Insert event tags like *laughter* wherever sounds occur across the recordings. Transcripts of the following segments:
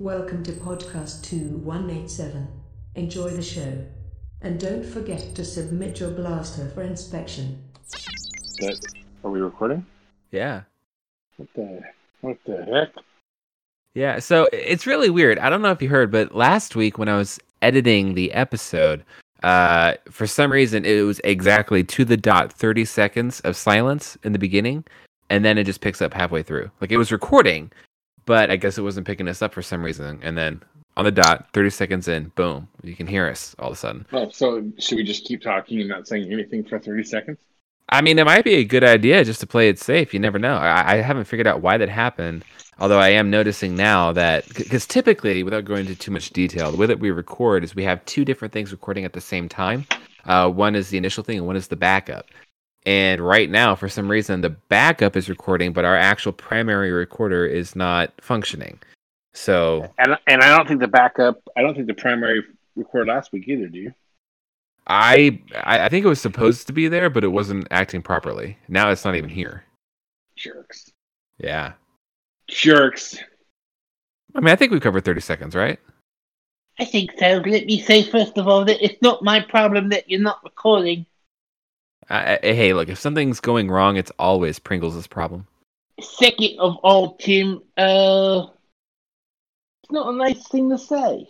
Welcome to podcast 2187. Enjoy the show. And don't forget to submit your blaster for inspection. That, are we recording? Yeah. What the what the heck? Yeah. So it's really weird. I don't know if you heard, but last week when I was editing the episode, uh, for some reason it was exactly to the dot 30 seconds of silence in the beginning, and then it just picks up halfway through. Like it was recording, but I guess it wasn't picking us up for some reason. And then on the dot, 30 seconds in, boom, you can hear us all of a sudden. Oh, so should we just keep talking and not saying anything for thirty seconds? I mean, it might be a good idea just to play it safe. You never know. I, I haven't figured out why that happened. Although I am noticing now that because typically, without going into too much detail, the way that we record is we have two different things recording at the same time. Uh, one is the initial thing, and one is the backup. And right now, for some reason, the backup is recording, but our actual primary recorder is not functioning. So And and I don't think the backup. I don't think the primary recorded last week either. Do you? I I I think it was supposed to be there, but it wasn't acting properly. Now it's not even here. Jerks. Yeah. Jerks. I mean, I think we covered 30 seconds, right? I think so. Let me say first of all that it's not my problem that you're not recording. I, I, hey, look, if something's going wrong, it's always Pringles' problem. Second of all, Tim, uh, it's not a nice thing to say.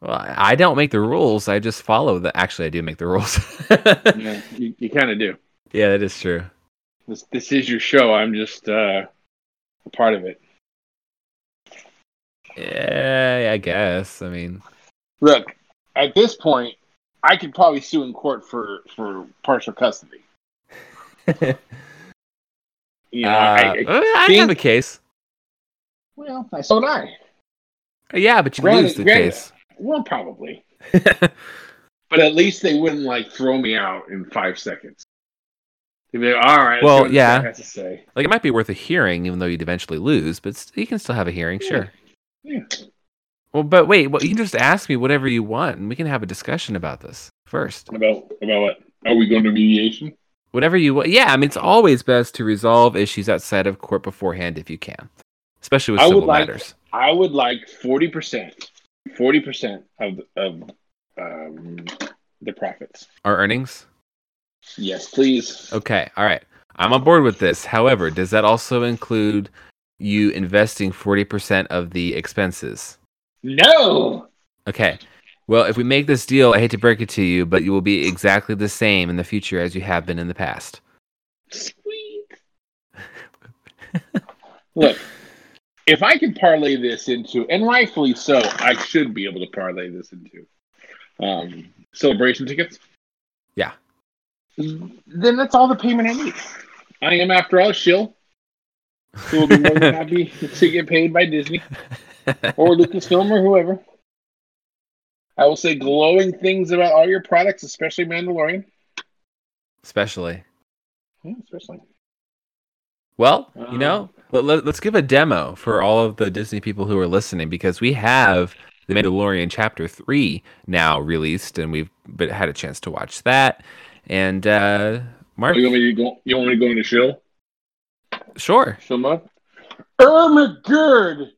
Well, I I don't make the rules. I just follow the. Actually, I do make the rules. *laughs* Yeah, you, you kind of do. yeah, that is true. This this is your show. I'm just uh, a part of it. Yeah, I guess. I mean, Look, at this point, I could probably sue in court for for partial custody. *laughs* You know, uh, I, I, I think- have a case. well, I so did I. Yeah, but you Granted- lose the granted- case. Well, probably. *laughs* But at least they wouldn't like throw me out in five seconds. They'd be like, all right. Well, see what this yeah. guy has to say. like, it might be worth a hearing, even though you'd eventually lose. But you can still have a hearing, sure. Yeah. Well, but wait, well, you can just ask me whatever you want, and we can have a discussion about this first. About about what? Are we going to mediation? Whatever you want. Yeah, I mean, it's always best to resolve issues outside of court beforehand if you can, especially with I would civil like- matters. I would like forty percent, forty percent of of um, the profits. Our earnings. Yes, please. Okay, all right. I'm on board with this. However, does that also include you investing 40% of the expenses? No. Okay. Well, if we make this deal, I hate to break it to you, but you will be exactly the same in the future as you have been in the past. Sweet. Look, if I can parlay this into, and rightfully so, I should be able to parlay this into um, celebration tickets. Yeah. Then that's all the payment I need. I am, after all, a shill. Who will be more than *laughs* happy to get paid by Disney *laughs* or Lucasfilm or whoever. I will say glowing things about all your products, especially Mandalorian. Especially. Yeah, especially. Well, Uh, you know, let, let, us give a demo for all of the Disney people who are listening because we have The Mandalorian Chapter 3 now released, and we've been, had a chance to watch that. And, uh, Mark, You want me to go? You want me to go into show? sure. Shill mode. Irma Gerd.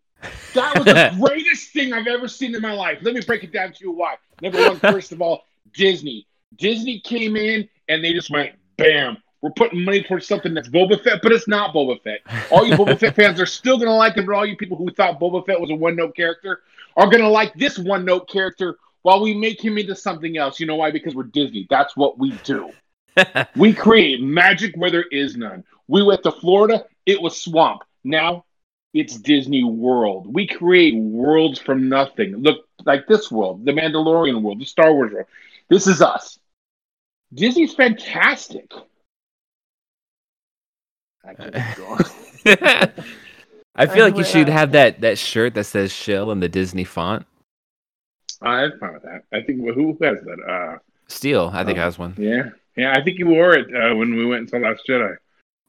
That was the *laughs* greatest thing I've ever seen in my life. Let me break it down to you why. Number one, first of all, Disney. Disney came in and they just went, bam. We're putting money towards something that's Boba Fett, but it's not Boba Fett. All you Boba Fett fans are still gonna like it, but all you people who thought Boba Fett was a one-note character are gonna like this one-note character while we make him into something else. You know why? Because we're Disney. That's what we do. *laughs* We create magic where there is none. We went to Florida, it was swamp. Now it's Disney World. We create worlds from nothing. Look like this world, the Mandalorian world, the Star Wars world. This is us. Disney's fantastic. I can keep. *laughs* *laughs* I feel like you should uh, have that, that shirt that says shill in the Disney font. I'm fine with that. I think who has that? Uh, Steel, I think Oh. has one. yeah, yeah. I think you wore it uh, when we went and saw Last Jedi.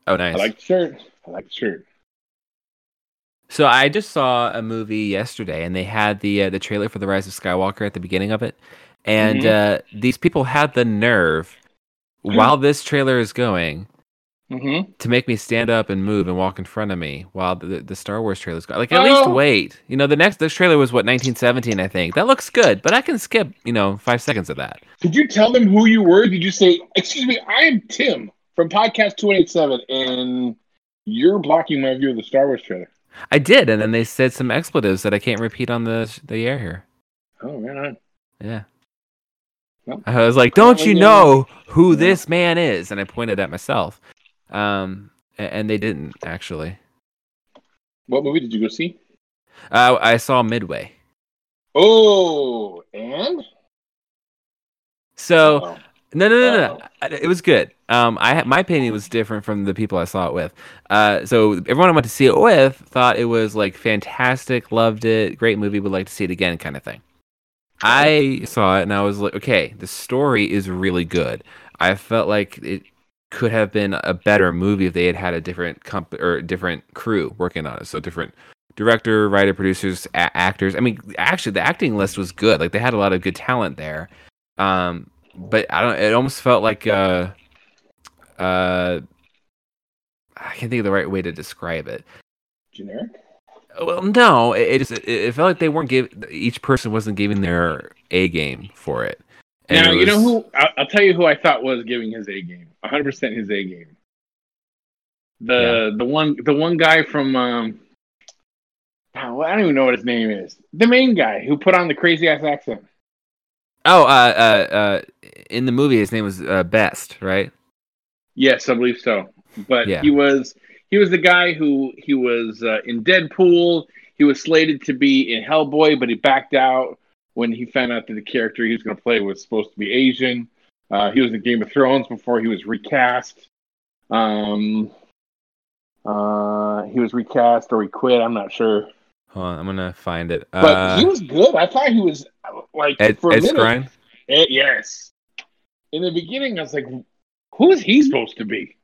Oh, nice. I like the shirt. I like the shirt. So I just saw a movie yesterday, and they had the uh, the trailer for the Rise of Skywalker at the beginning of it, and Mhm. uh, these people had the nerve, while this trailer is going, Mm-hmm. to make me stand up and move and walk in front of me while the, the Star Wars trailers going. Like at least Oh. wait. You know, the next this trailer was what 1917, I think. That looks good, but I can skip you know five seconds of that. Did you tell them who you were? Did you say, "Excuse me, I am Tim from Podcast Two Eight Seven, and you're blocking my view of the Star Wars trailer"? I did, and then they said some expletives that I can't repeat on the the air here. Oh man, Yeah. Well, I was like, "Don't you know who yeah. this man is?" And I pointed at myself. Um, and they didn't actually. what movie did you go see? Uh, I saw Midway. Oh, and So Oh. no, no, no, no, no. It was good. Um, I my opinion was different from the people I saw it with. Uh, so everyone I went to see it with thought it was like fantastic, loved it, great movie, would like to see it again, kind of thing. I saw it and I was like, okay, the story is really good. I felt like it could have been a better movie if they had had a different comp or different crew working on it. So different director, writer, producers, a- actors. I mean, actually, the acting list was good. Like they had a lot of good talent there. Um, but I don't. It almost felt like uh, uh, I can't think of the right way to describe it. generic. Well, no, it, it just it, it felt like they weren't give each person wasn't giving their A game for it. And now it you know who I'll, I'll tell you who I thought was giving his A game, 100 percent his A game. The the one the one guy from um, I don't even know what his name is. The main guy who put on the crazy ass accent. Oh, uh, uh, uh, in the movie, his name was uh, Best, right? Yes, I believe so. But Yeah. he was he was the guy who he was uh, in Deadpool. He was slated to be in Hellboy, but he backed out when he found out that the character he was going to play was supposed to be Asian. Uh, he was in Game of Thrones before he was recast. Um, uh, he was recast or he quit. I'm not sure, Hold on, I'm gonna find it. but Uh, he was good. I thought he was like Ed, for a Ed minute-? Eh, yes. In the beginning, I was like, "Who is he supposed to be?"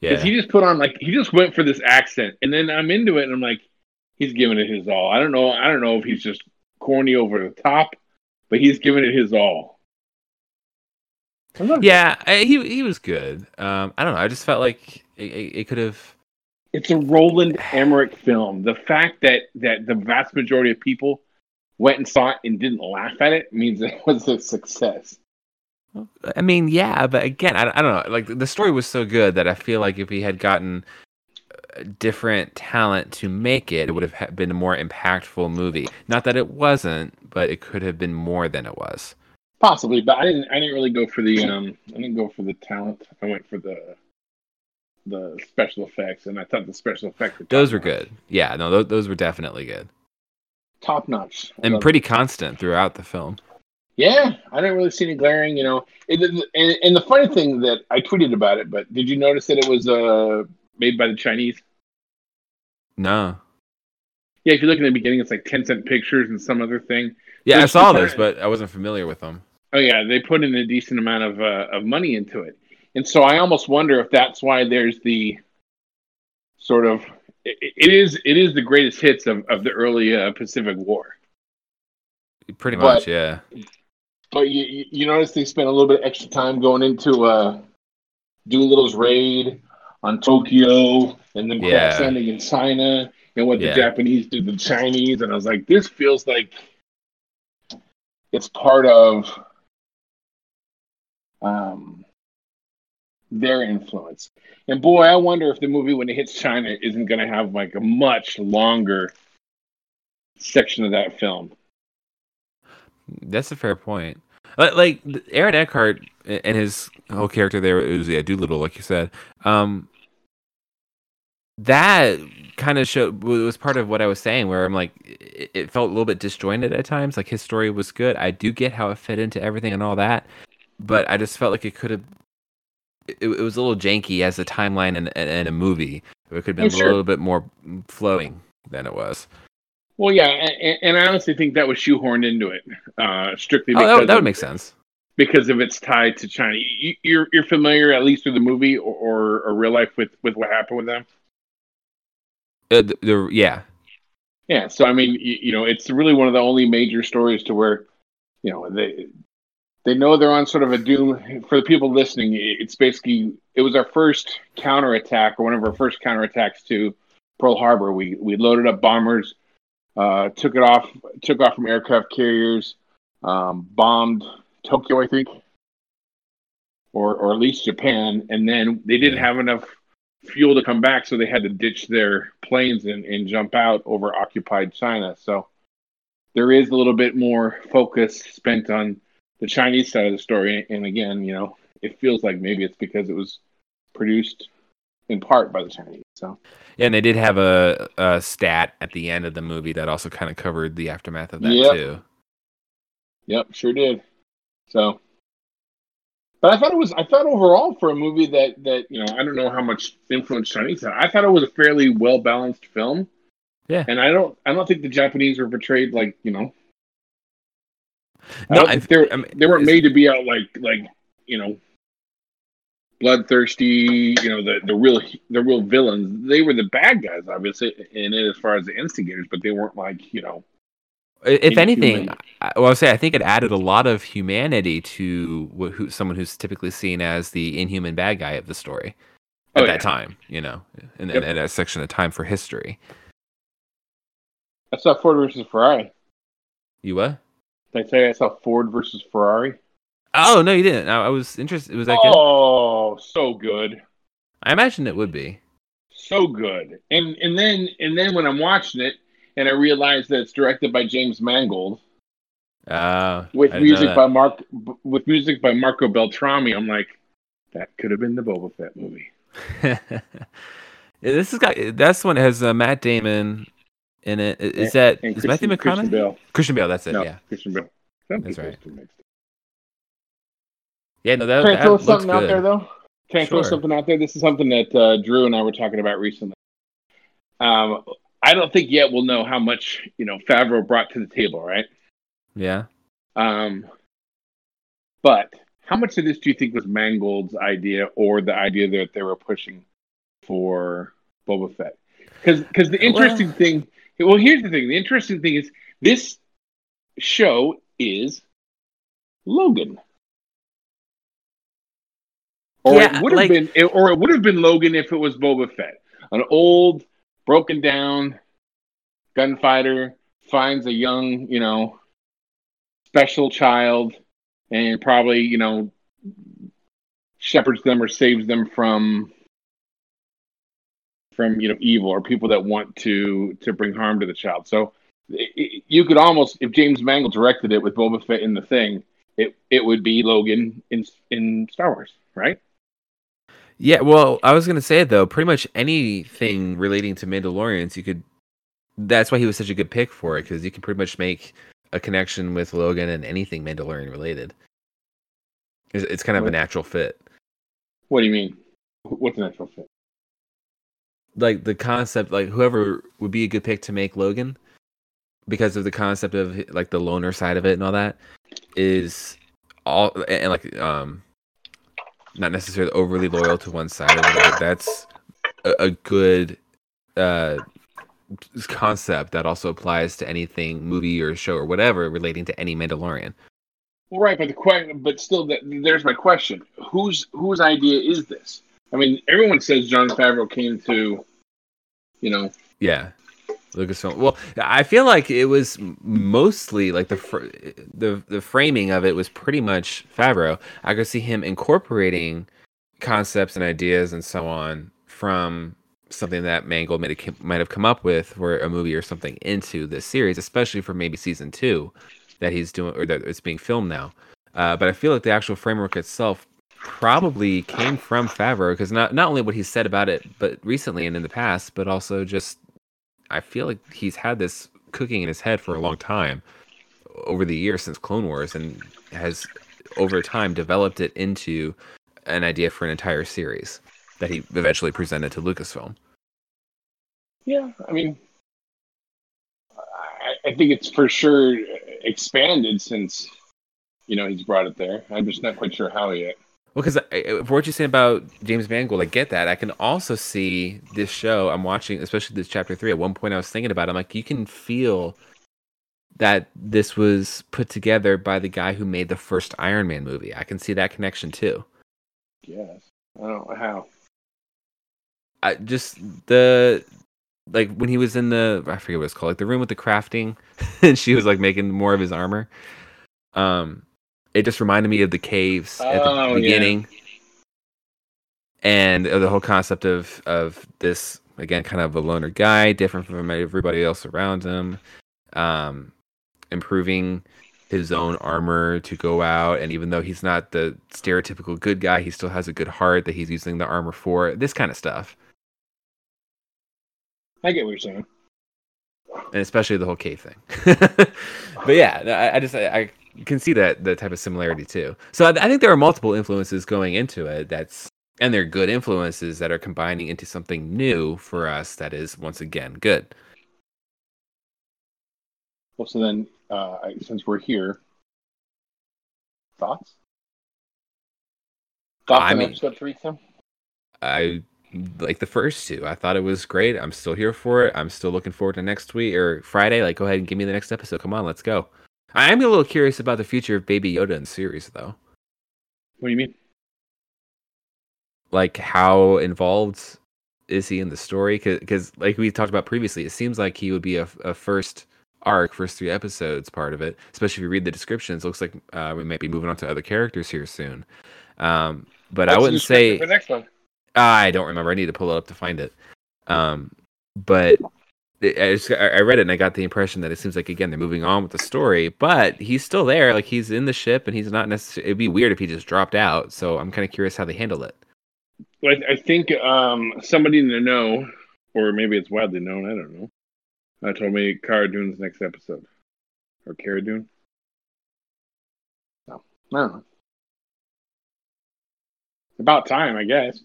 Yeah. Because he just put on like he just went for this accent, and then I'm into it, and I'm like, he's giving it his all. I don't know. I don't know if he's just corny over the top, but he's giving it his all. I love it. Yeah, I, he he was good. Um, I don't know. I just felt like it, it, it could have. it's a Roland Emmerich film. The fact that that the vast majority of people went and saw it and didn't laugh at it means *laughs* it was a success. I mean, yeah, but again, I, I don't know. Like the story was so good that I feel like if he had gotten uh, different talent to make it, it would have been a more impactful movie. Not that it wasn't, but it could have been more than it was. Possibly, but I didn't. I didn't really go for the. Um, I didn't go for the talent. I went for the the special effects, and I thought the special effects were Those were good. Yeah, no, those, those were definitely good top notch, I and pretty it. constant throughout the film. Yeah, I didn't really see any glaring. You know, it, and, and the funny thing that I tweeted about it, but did you notice that it was uh made by the Chinese? No. Yeah, if you look in the beginning, it's like Tencent pictures and some other thing. Yeah, I saw is- those, but I wasn't familiar with them. Oh yeah, they put in a decent amount of uh, of money into it, and so I almost wonder if that's why there's the sort of it, it is it is the greatest hits of, of the early uh, Pacific War. Pretty But- much, yeah. But you, you notice they spent a little bit of extra time going into uh, Doolittle's raid on Tokyo, and then Yeah. crash landing in China, and what Yeah. the Japanese did to the Chinese, and I was like, this feels like it's part of um, their influence. And boy, I wonder if the movie when it hits China isn't going to have like a much longer section of that film. That's a fair point. Like, like Aaron Eckhart and his whole character there is yeah Doolittle, like you said. Um, that kind of showed it was part of what I was saying, where I'm like, it, it felt a little bit disjointed at times. Like his story was good. I do get how it fit into everything and all that, but I just felt like it could have. It, it was a little janky as a timeline and, and, and a movie. It could have been a sure. little bit more flowing than it was. Well, yeah, and, and I honestly think that was shoehorned into it, uh, strictly Oh, because that, would- of, make sense. because of its tie to China. You, you're you're familiar at least with the movie or, or, or real life with, with what happened with them. Uh, the, the, yeah, Yeah, so I mean, you, you know, it's really one of the only major stories to where, you know, they they know they're on sort of a doom. For the people listening, it's basically it was our first counterattack or one of our first counterattacks to Pearl Harbor. We we loaded up bombers, uh, took it off, took off from aircraft carriers, um, bombed Tokyo, I think, or or at least Japan, and then they didn't have enough fuel to come back, so they had to ditch their planes and, and jump out over occupied China. So there is a little bit more focus spent on the Chinese side of the story. And again, you know, it feels like maybe it's because it was produced in part by the Chinese. So Yeah, and they did have a, a stat at the end of the movie that also kind of covered the aftermath of that Yep. too. Yep, sure did. So, but I thought it was. I thought overall for a movie that that you know I don't know how much influence Chinese had. I thought it was a fairly well balanced film. Yeah. and I don't. I don't think the Japanese were portrayed like you know. No, I, I mean, they weren't made to be out like like you know bloodthirsty. You know the the real the real villains. They were the bad guys, obviously, in it as far as the instigators, but they weren't like you know. if anything. I, well, I'll say I think it added a lot of humanity to wh- who, someone who's typically seen as the inhuman bad guy of the story at Oh, that yeah. time. You know, in, Yep. in, in a section of time for history. I saw Ford versus Ferrari. You what? Did I say I saw Ford versus Ferrari? Oh no, you didn't. I, I was interested. Was that good? Oh, so good, I imagine it would be. so good. And and then and then when I'm watching it, and I realize that it's directed by James Mangold Uh, with I didn't know music by Mark with music by Marco Beltrami. I'm like, that could have been the Boba Fett movie. *laughs* This has got that's one that has uh, Matt Damon in it. Is that And is Matthew Christian, Christian McConaughey? Bale. Christian Bale. That's it. No, Yeah. Christian Bale. Some That's right. Still mix it. Yeah. No, that, Can I throw something out there though? Can I throw something out there? This is something that uh, Drew and I were talking about recently. Um, I don't think yet we'll know how much you know Favreau brought to the table, right? Yeah. Um, but how much of this do you think was Mangold's idea or the idea that they were pushing for Boba Fett? Because the interesting Well- thing, well, here's the thing. The interesting thing is this show is Logan. Or Yeah, it would have like- been, or it would have been Logan if it was Boba Fett, an old, broken down gunfighter finds a young, you know, special child, and probably, you know, shepherds them or saves them from from you know evil or people that want to to bring harm to the child. So i i you could almost, if James Mangold directed it with Boba Fett in the thing, it it would be Logan in in Star Wars, right? Yeah. Well, I was gonna say though, pretty much anything relating to Mandalorians, you could. That's why he was such a good pick for it because you can pretty much make a connection with Logan and anything Mandalorian related. It's, it's kind of a natural fit. What do you mean? What's an actual fit? like the concept like whoever would be a good pick to make Logan because of the concept of like the loner side of it and all that is all and like um not necessarily overly loyal to one side that's a, a good uh concept that also applies to anything movie or show or whatever relating to any Mandalorian. Well, right, but the question, but still, th- there's my question: whose whose idea is this? I mean, everyone says Jon Favreau came to, you know, Yeah, Lucasfilm. Well, I feel like it was mostly like the fr- the the framing of it was pretty much Favreau. I could see him incorporating concepts and ideas and so on from something that Mangold might have, might have come up with for a movie or something into this series, especially for maybe season two that he's doing or that it's being filmed now. Uh, but I feel like the actual framework itself probably came from Favreau because not not only what he said about it, but recently and in the past, but also just I feel like he's had this cooking in his head for a long time over the years since Clone Wars and has over time developed it into an idea for an entire series that he eventually presented to Lucasfilm. yeah. I mean, I, I think it's for sure expanded since, you know, he's brought it there. I'm just not quite sure how yet. Well, because for what you're saying about James Mangold, I get that. I can also see this show I'm watching, especially this chapter three. At one point, I was thinking about. It, I'm like, you can feel that this was put together by the guy who made the first Iron Man movie. I can see that connection too. Yes. I don't know how. I just the like when he was in the I forget what it's called, like the room with the crafting, *laughs* and she was like making more of his armor. Um, it just reminded me of the caves at the Oh, yeah. beginning, and the whole concept of of this again, kind of a loner guy, different from everybody else around him, um, improving his own armor to go out, and even though he's not the stereotypical good guy, he still has a good heart that he's using the armor for. This kind of stuff. I get what you're saying. and especially the whole cave thing. *laughs* but yeah, I, I just I, I can see that the type of similarity too. So I, I think there are multiple influences going into it. That's and they're good influences that are combining into something new for us. That is once again good. Well, so then, uh, since we're here, thoughts? Thoughts I mean- episode three, Tim? I like the first two. I thought it was great. I'm still here for it. I'm still looking forward to next week or Friday. Like, go ahead and give me the next episode. Come on, let's go. I am a little curious about the future of Baby Yoda in the series, though. What do you mean? like how involved is he in the story because like we talked about previously it seems like he would be a, a first arc first three episodes part of it especially if you read the descriptions looks like uh, we might be moving on to other characters here soon um, but i What's the wouldn't say for the next one. i don't remember i need to pull it up to find it um, but I, just, I I read it and I got the impression that it seems like again they're moving on with the story, but he's still there. Like he's in the ship and he's not necessarily. It'd be weird if he just dropped out. So I'm kind of curious how they handle it. Well, I, I think um, somebody in the know, or maybe it's widely known, I don't know, uh, told me Cara Dune's next episode. Or Cara Dune? No. I don't know. About time, I guess.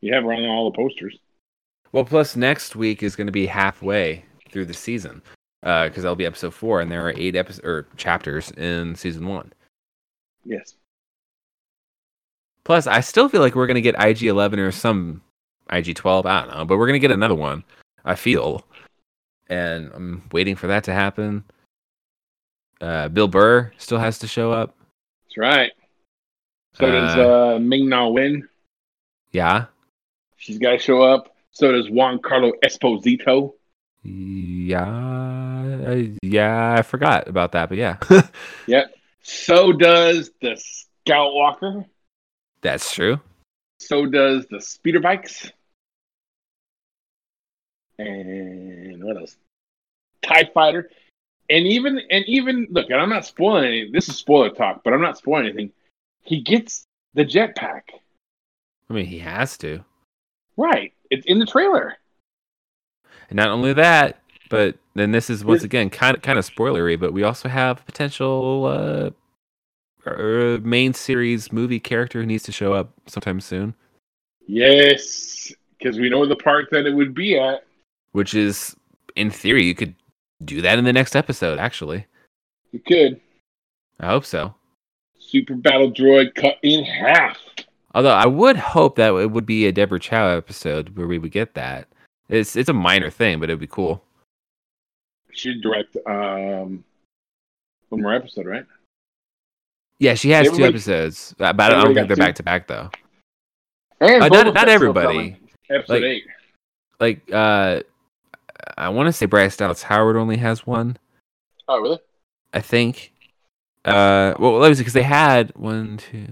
You have her on all the posters. Well, plus next week is going to be halfway through the season because that'll be episode four, and there are eight episodes or chapters in season one. Yes. Plus, I still feel like we're going to get IG eleven or some IG twelve. I don't know, but we're going to get another one. I feel, and I'm waiting for that to happen. Uh, Bill Burr still has to show up. That's right. So does Uh, uh, Ming Na Wen. Yeah, She's got to show up. So does Giancarlo Esposito. yeah, yeah. I forgot about that, but yeah, *laughs* Yep. So does the Scout Walker. that's true. So does the speeder bikes. And what else? TIE fighter. And even and even look, and I'm not spoiling anything. This is spoiler talk, but I'm not spoiling anything. He gets the jetpack. I mean, he has to. Right. It's in the trailer. And not only that, but then this is once again kind of kind of spoilery, but we also have potential uh, uh main series movie character who needs to show up sometime soon, Yes. Because we know the part that it would be at. which is in theory you could do that in the next episode actually. You could. I hope so. Super battle droid cut in half. Although I would hope that it would be a Deborah Chow episode where we would get that. It's it's a minor thing, but it'd be cool. She'd direct um one more episode, right? Yeah, she has two Everybody- episodes, but I don't think they're back to back though. And Uh, not not everybody. Episode Like- eight. Like uh, I want to say Bryce Dallas Howard only has one. Oh, really? I think. Uh, well, let me see, because they had one, two.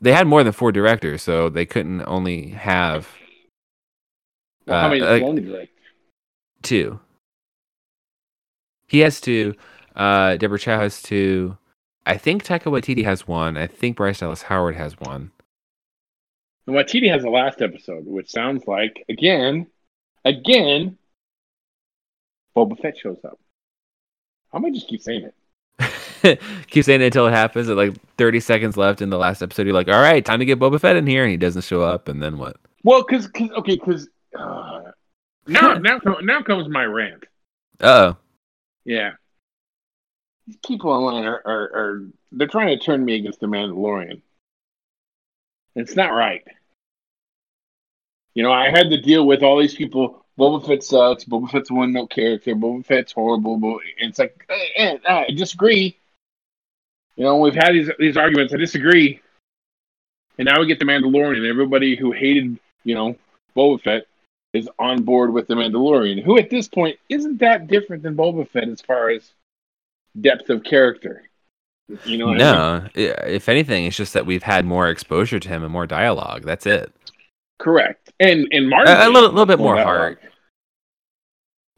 They had more than four directors, so they couldn't only have Well, how Uh, many like- direct? two. He has two. Uh, Deborah Chow has two. I think Taika Waititi has one. I think Bryce Dallas Howard has one. And Waititi has the last episode, which sounds like again, again, Boba Fett shows up. I might just keep saying it. *laughs* Keep saying it until it happens. At like 30 seconds left in the last episode, you're like, all right, time to get Boba Fett in here. And he doesn't show up. And then what? Well, because okay, because uh, now *laughs* now now comes my rant. Uh Yeah, these people online are, are are they're trying to turn me against the Mandalorian. It's not right. You know, I had to deal with all these people Boba Fett sucks. Boba Fett's one note character. Boba Fett's horrible. Bo- and it's like, eh, eh, I disagree. You know, we've had these these arguments. I disagree. And now we get the Mandalorian, and everybody who hated, you know, Boba Fett is on board with the Mandalorian, who at this point isn't that different than Boba Fett as far as depth of character. You know, what I mean? No, if anything, it's just that we've had more exposure to him and more dialogue. That's it. correct. And and Martin A, a little, little bit more heart.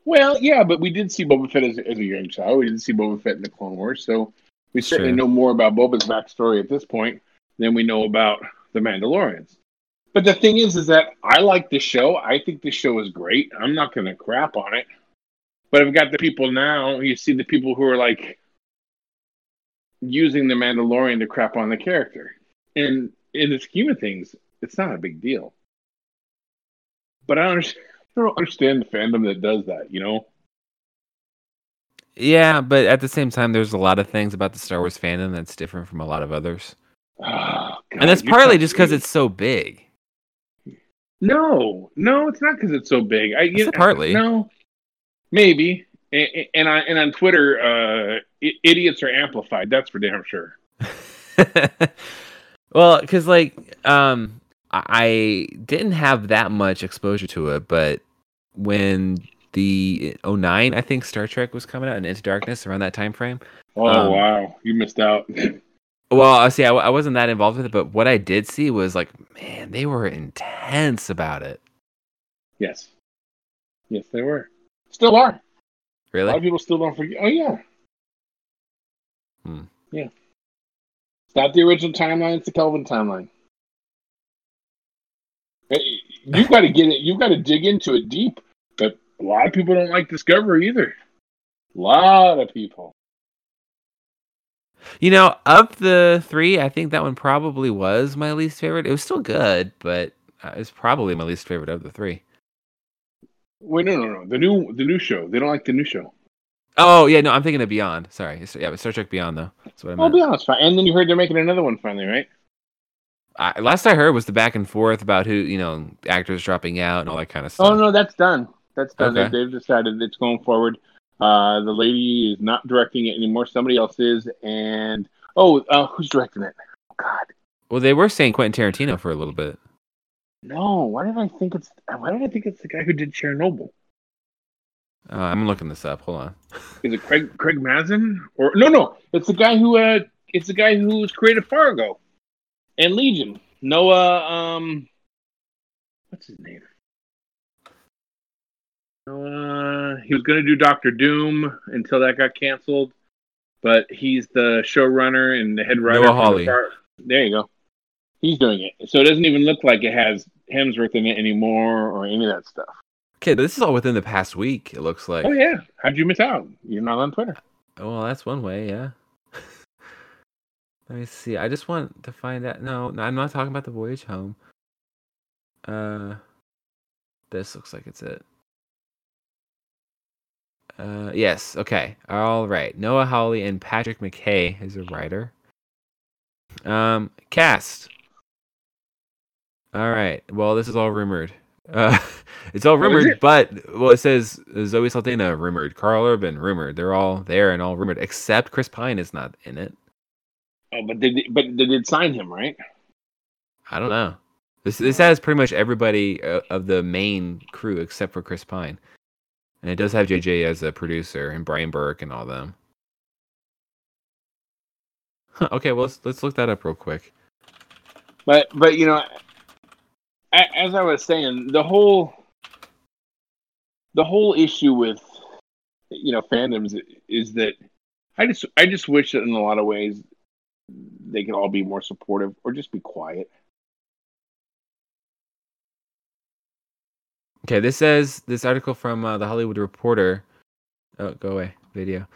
Well, yeah, but we did see Boba Fett as, as a young child. We didn't see Boba Fett in the Clone Wars, so we certainly true. know more about Boba's backstory at this point than we know about the Mandalorians. But the thing is, is that I like the show. I think the show is great. I'm not going to crap on it. But I've got the people now. You see the people who are like using the Mandalorian to crap on the character, and in the scheme of things, it's not a big deal. But I don't. *laughs* I don't understand the fandom that does that. You know. Yeah, but at the same time, there's a lot of things about the Star Wars fandom that's different from a lot of others, *sighs* Oh, God, and that's partly just because it's so big. no, no, it's not because it's so big. I you partly? no, maybe. And, and on and on Twitter, uh, idiots are amplified. That's for damn sure. *laughs* well, because like um, I didn't have that much exposure to it, but when the 09, I think Star Trek was coming out and Into Darkness around that time frame. Oh Um, wow, you missed out. *laughs* Well, I see, I, I wasn't that involved with it, but what I did see was like, man, they were intense about it. yes, yes, they were. Still are. really A lot of people still don't forget. Oh yeah. Hmm. Yeah. It's not the original timeline. It's the Kelvin timeline. Hey, You've got to get it. You've got to dig into it deep. A lot of people don't like Discovery either. A lot of people. You know, of the three, I think that one probably was my least favorite. It was still good, but uh, it's probably my least favorite of the three. Wait, no, no, no. The new, the new show. They don't like the new show. Oh yeah, no, I'm thinking of Beyond. Sorry, yeah, but Star Trek Beyond though. That's what I I'll meant. be honest. Fine. And then you heard they're making another one finally, right? I, last I heard was the back and forth about who you know actors dropping out and all that kind of stuff. Oh no, that's done. That's done. Okay. They, they've decided it's going forward. Uh, the lady is not directing it anymore. Somebody else is. And oh, uh, who's directing it? Oh, God, Well, they were saying Quentin Tarantino for a little bit. no. Why did I think it's? Why did I think it's the guy who did Chernobyl? Uh, I'm looking this up. Hold on. *laughs* Is it Craig Craig Mazin? Or no, no. It's the guy who. Uh, it's the guy who's created Fargo and Legion. Noah. Um, what's his name? Noah. He was going to do Doctor Doom until that got canceled, but he's the showrunner and the head writer. Noah the Hawley. Far- there you go. He's doing it, so it doesn't even look like it has Hemsworth in it anymore or any of that stuff. Okay, this is all within the past week. It looks like. Oh yeah, how'd you miss out? You're not on Twitter. Well, that's one way, yeah. *laughs* Let me see. I just want to find out. No, no, I'm not talking about the voyage home. Uh, this looks like it's it. Uh, yes. Okay. All right. Noah Hawley and Patrick McKay is a writer. Um, cast. All right. Well, this is all rumored. Uh, *laughs* it's all Oh, rumored, it? but well, it says Zoe Saldana rumored, Karl Urban rumored. They're all there and all rumored, except Chris Pine is not in it. Oh, but they did- but they did sign him, right? I don't know. This this has pretty much everybody uh, of the main crew except for Chris Pine, and it does have JJ as a producer and Bryan Burk and all them. *laughs* Okay, well let's let's look that up real quick. But but you know, as I was saying, the whole the whole issue with you know fandoms is that I just I just wish that in a lot of ways they could all be more supportive or just be quiet. Okay, this says this article from uh, the Hollywood Reporter. Oh, go away, video.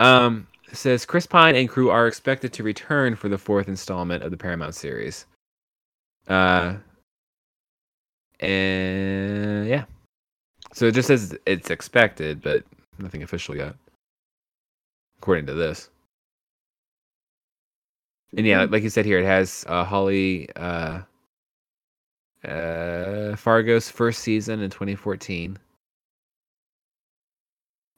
Um, says Chris Pine and crew are expected to return for the fourth installment of the Paramount series. Uh, and yeah, so it just says it's expected, but nothing official yet, according to this. And yeah, like you said here, it has uh, Hawley uh, uh, Fargo's first season in 2014.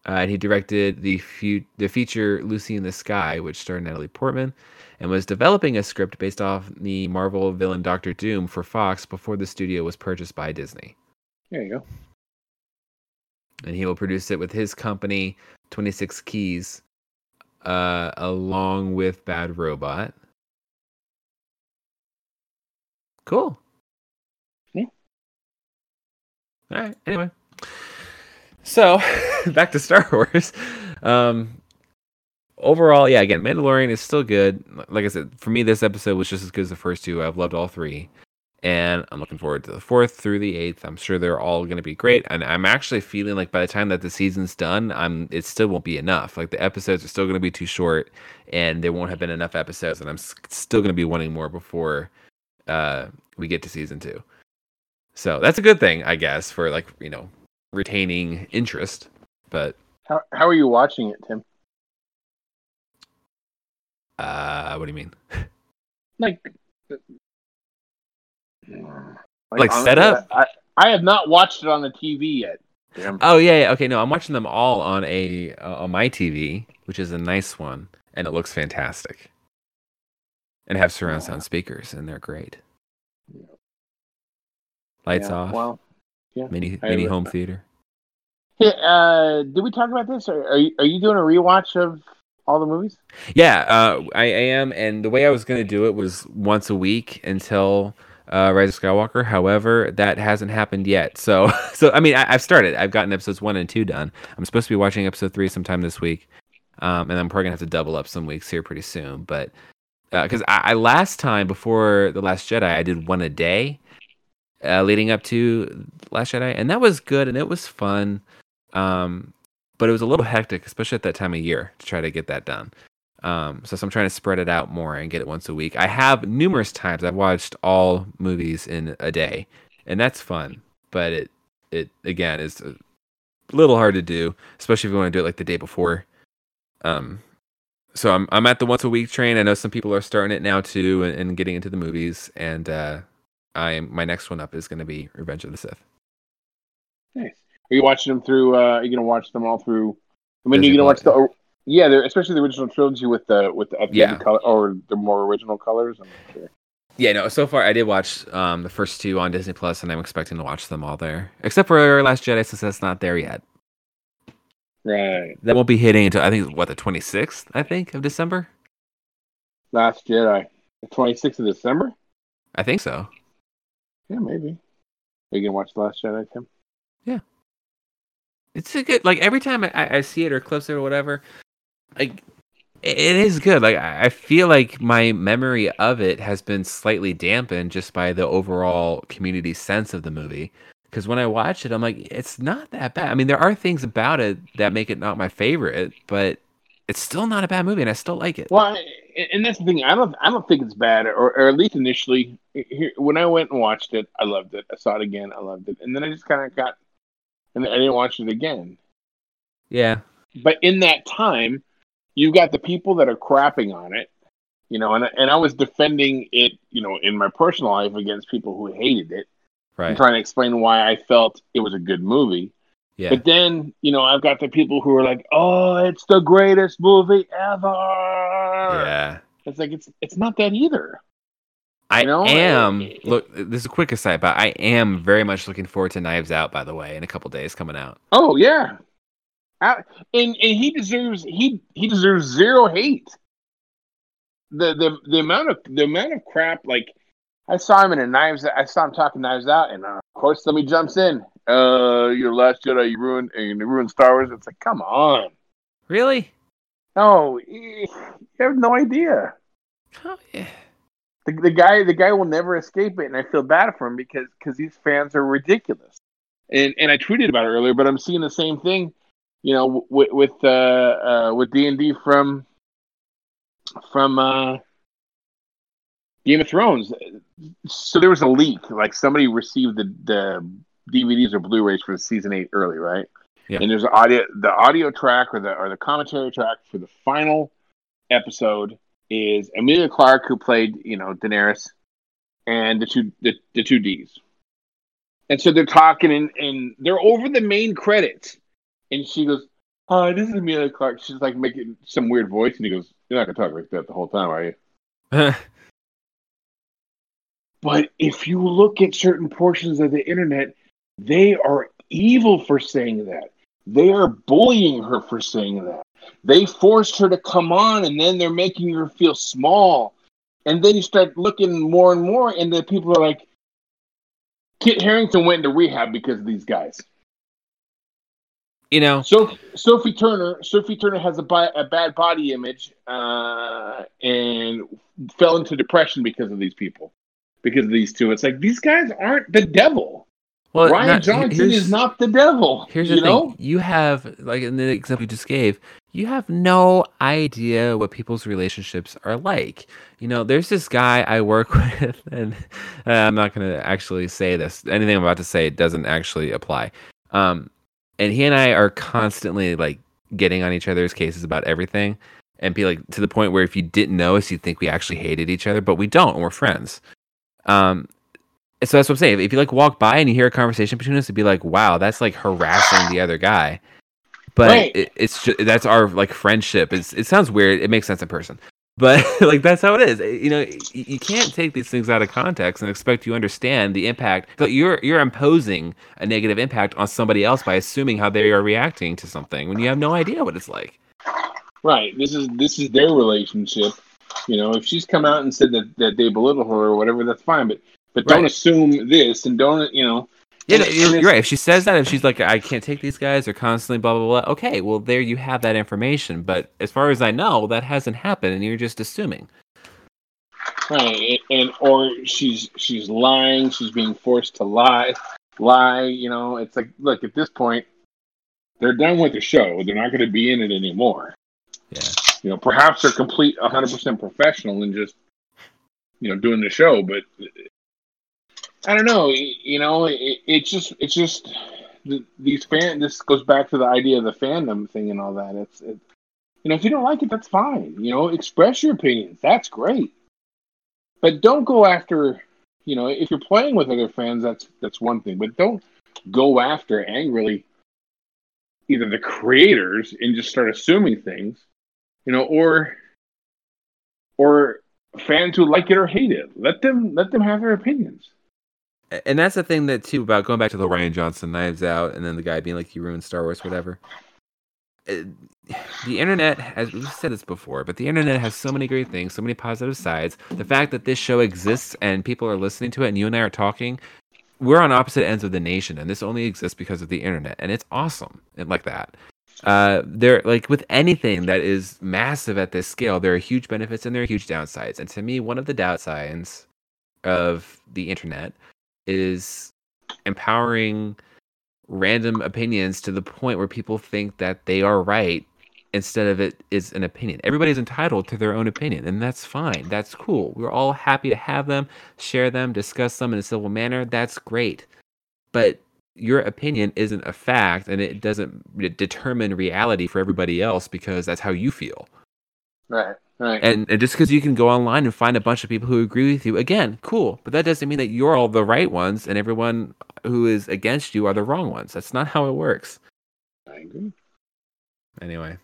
Uh, and he directed the fu- the feature Lucy in the Sky, which starred Natalie Portman, and was developing a script based off the Marvel villain Doctor Doom for Fox before the studio was purchased by Disney. There you go. And he will produce it with his company, 26 Keys, uh, along with Bad Robot. Cool. Yeah. All right. Anyway, so *laughs* back to Star Wars. Um, overall, yeah. Again, Mandalorian is still good. Like I said, for me, this episode was just as good as the first two. I've loved all three, and I'm looking forward to the fourth through the eighth. I'm sure they're all going to be great, and I'm actually feeling like by the time that the season's done, I'm it still won't be enough. Like the episodes are still going to be too short, and there won't have been enough episodes, and I'm s- still going to be wanting more before uh, we get to season two. So that's a good thing, I guess, for like you know retaining interest. But How how are you watching it, Tim? uh, what do you mean? Like, Like setup? I, I have not watched it on the TV yet. Tim. Oh yeah, yeah, okay. No, I'm watching them all on a uh, on my TV, which is a nice one, and it looks fantastic. And have surround sound speakers, and they're great. Lights Yeah, off, Well, mini I mini re- home theater. hey, uh, did we talk about this? Are, are you are you doing a rewatch of all the movies? Yeah, uh, I, I am, and the way I was going to do it was once a week until uh, Rise of Skywalker. However, that hasn't happened yet. So, *laughs* so I mean, I, I've started. I've gotten episodes one and two done. I'm supposed to be watching episode three sometime this week, um, and I'm probably gonna have to double up some weeks here pretty soon. But because I, I last time before the Last Jedi, I did one a day, uh, leading up to Last Jedi, and that was good and it was fun. Um, but it was a little hectic, especially at that time of year, to try to get that done. Um, so, so I'm trying to spread it out more and get it once a week. I have numerous times I've watched all movies in a day, and that's fun. But it it again is a little hard to do, especially if you want to do it like the day before. Um, so I'm I'm at the once a week train. I know some people are starting it now too, and, and getting into the movies. And uh, I'm my next one up is going to be Revenge of the Sith. Nice. Are you watching them through? Uh, are you gonna watch them all through? I mean, Disney you're gonna watch Plus. the yeah, they're, especially the original trilogy with the with the updated Yeah. color or the more original colors. I'm not sure. Yeah, no. So far, I did watch um, the first two on Disney Plus, and I'm expecting to watch them all there, except for Last Jedi, since that's not there yet. Right. That won't be hitting until I think what the 26th, I think, of December. Last Jedi, the 26th of December. I think so. Yeah, maybe. Are you gonna watch the Last Jedi, Tim? Yeah. It's a good like every time I, I see it or clips it or whatever, like it it is good. Like I I feel like my memory of it has been slightly dampened just by the overall community sense of the movie. Because when I watch it, I'm like, it's not that bad. I mean, there are things about it that make it not my favorite, but it's still not a bad movie, and I still like it. Well, and- and that's the thing. I don't. I don't think it's bad, or, or at least initially. Here, when I went and watched it, I loved it. I saw it again. I loved it, and then I just kind of got, and I didn't watch it again. Yeah, But in that time, you've got the people that are crapping on it, you know, and and I was defending it, you know, in my personal life against people who hated it, right? and trying to explain why I felt it was a good movie. Yeah, But then, you know, I've got the people who are like, "Oh, it's the greatest movie ever." yeah. It's like it's it's not that either. I You know, am. Look, this is a quick aside, but I am very much looking forward to Knives Out. By the way, in a couple days coming out. Oh yeah, I, and and he deserves he he deserves zero hate. The the the amount of the amount of crap like I saw him in a knives I saw him talking knives out and uh, of course somebody jumps in. Uh, your last Jedi you ruined and you ruined Star Wars. It's like come on, Really? no, you have no idea. Oh, yeah. The, the guy the guy will never escape it, and I feel bad for him because because these fans are ridiculous. And and I tweeted about it earlier, but I'm seeing the same thing, you know, with with uh, uh with D and D from from uh Game of Thrones. So there was a leak, like somebody received the the DVDs or Blu-rays for season eight early, right? Yeah. And there's audio the audio track or the or the commentary track for the final episode is Emilia Clarke, who played, you know, Daenerys, and the two the, the two Ds. And so they're talking and, and they're over the main credits. And she goes, Hi, this is Emilia Clarke. She's like making some weird voice, and he goes, "You're not gonna talk like that the whole time, are you?" *laughs* But if you look at certain portions of the internet, they are evil for saying that. They are bullying her for saying that. They forced her to come on, and then they're making her feel small. And then you start looking more and more, and then people are like, Kit Harington went into rehab because of these guys. you know, So Sophie Turner, Sophie Turner has a, bi- a bad body image uh, and fell into depression because of these people, because of these two. It's like these guys aren't the devil. Well, Rian not- Johnson is not the devil. Here's the you thing: you have, like in the example you just gave, you have no idea what people's relationships are like. You know, there's this guy I work *laughs* with, and uh, I'm not going to actually say this. Anything I'm about to say doesn't actually apply. Um, and he and I are constantly like getting on each other's cases about everything, and be like to the point where if you didn't know us, you'd think we actually hated each other, but we don't, and we're friends. Um, and so that's what I'm saying. If you like walk by and you hear a conversation between us, it'd be like, wow, that's like harassing the other guy. But Right. it, it's just, that's our like friendship. It's, it sounds weird. It makes sense in person, but *laughs* like that's how it is. Eh, you know, you can't take these things out of context and expect you understand the impact. But you're you're imposing a negative impact on somebody else by assuming how they are reacting to something when you have no idea what it's like. Right. This is this is their relationship. You know, if she's come out and said that, that they belittle her or whatever, that's fine. But but don't assume this and don't you know. Yeah, no, you're, you're right. If she says that, if she's like, I can't take these guys, they're constantly blah blah blah. Okay, well there you have that information. But as far as I know, that hasn't happened, and you're just assuming. Right, and or she's she's lying. She's being forced to lie, lie. You know, it's like, look, at this point, they're done with the show. They're not going to be in it anymore. Yeah. You know, perhaps they're complete 100 percent professional and just, you know, doing the show. But I don't know. You know, it, it's just it's just th- these fan. This goes back to the idea of the fandom thing and all that. It's it, you know, if you don't like it, that's fine. You know, express your opinions. That's great but don't go after you know if you're playing with other fans that's that's one thing but don't go after angrily either the creators and just start assuming things you know or or fans who like it or hate it let them let them have their opinions And that's the thing that too about going back to the Rian Johnson Knives Out, and then the guy being like, "You ruined Star Wars," whatever. *sighs* The internet has we've said this before, but the internet has so many great things, so many positive sides. The fact that this show exists and people are listening to it, and you and I are talking, we're on opposite ends of the nation, and this only exists because of the internet, and it's awesome and like that. Uh, there, like with anything that is massive at this scale, there are huge benefits and there are huge downsides. And to me, one of the downsides of the internet is empowering random opinions to the point where people think that they are right instead of it is an opinion. Everybody's entitled to their own opinion, and that's fine. That's cool. We're all happy to have them, share them, discuss them in a civil manner. That's great. But your opinion isn't a fact, and it doesn't determine reality for everybody else because that's how you feel. right right And, and just because you can go online and find a bunch of people who agree with you, again, cool. But that doesn't mean that you're all the right ones and everyone who is against you are the wrong ones. That's not how it works. i agree Anyway.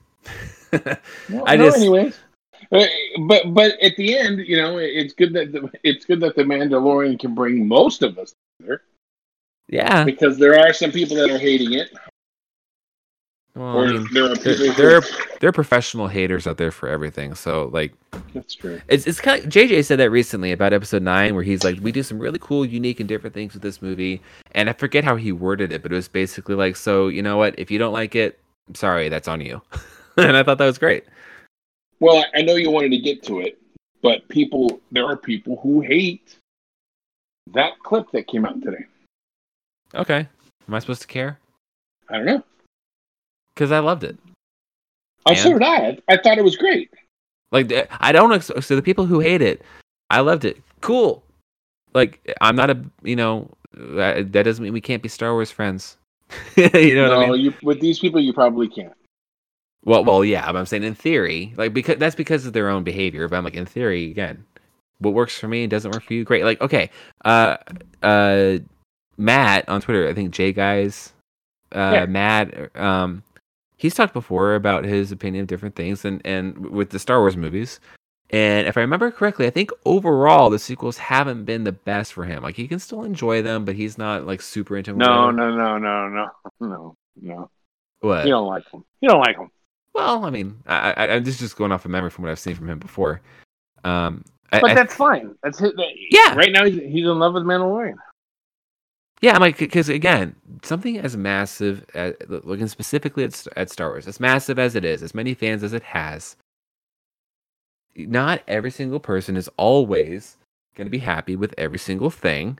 *laughs* no, I no, just- anyways Uh, but but at the end you know it's good that the, it's good that the mandalorian can bring most of us together yeah. because there are some people that are hating it Well, or I mean, there are there, people there, are, there are professional haters out there for everything. So, like, that's true it's, it's kind of, JJ said that recently about episode nine, where he's like, we do some really cool, unique, and different things with this movie. And I forget how he worded it, but it was basically like, so, you know what? If you don't like it, I'm sorry, that's on you. *laughs* and I thought that was great. Well, I know you wanted to get to it, but people, there are people who hate that clip that came out today. Okay. Am I supposed to care? I don't know. Because I loved it. Oh, so And? did I. I thought it was great. Like I don't so the people who hate it, I loved it. Cool. Like I'm not a you know that, doesn't mean we can't be Star Wars friends. *laughs* you know no, what I mean? you with these people, you probably can't. Well, well, yeah. But I'm saying in theory, like because that's because of their own behavior. But I'm like in theory again, what works for me doesn't work for you. Great. Like okay, uh, uh, Matt on Twitter, I think J guys, uh, Yeah. Matt, um, he's talked before about his opinion of different things, and and with the Star Wars movies. And if I remember correctly, I think overall the sequels haven't been the best for him. Like he can still enjoy them, but he's not like super into them. No, no, no, no, no, no, no. What? You don't like them. You don't like them. Well, I mean, I, I, I'm just just going off of memory from what I've seen from him before. Um, But I- that's fine. That's his, that, Yeah. Right now, he's, he's in love with Mandalorian. Yeah, I'm like, because again, something as massive, as, looking specifically at, at Star Wars, as massive as it is, as many fans as it has, not every single person is always going to be happy with every single thing.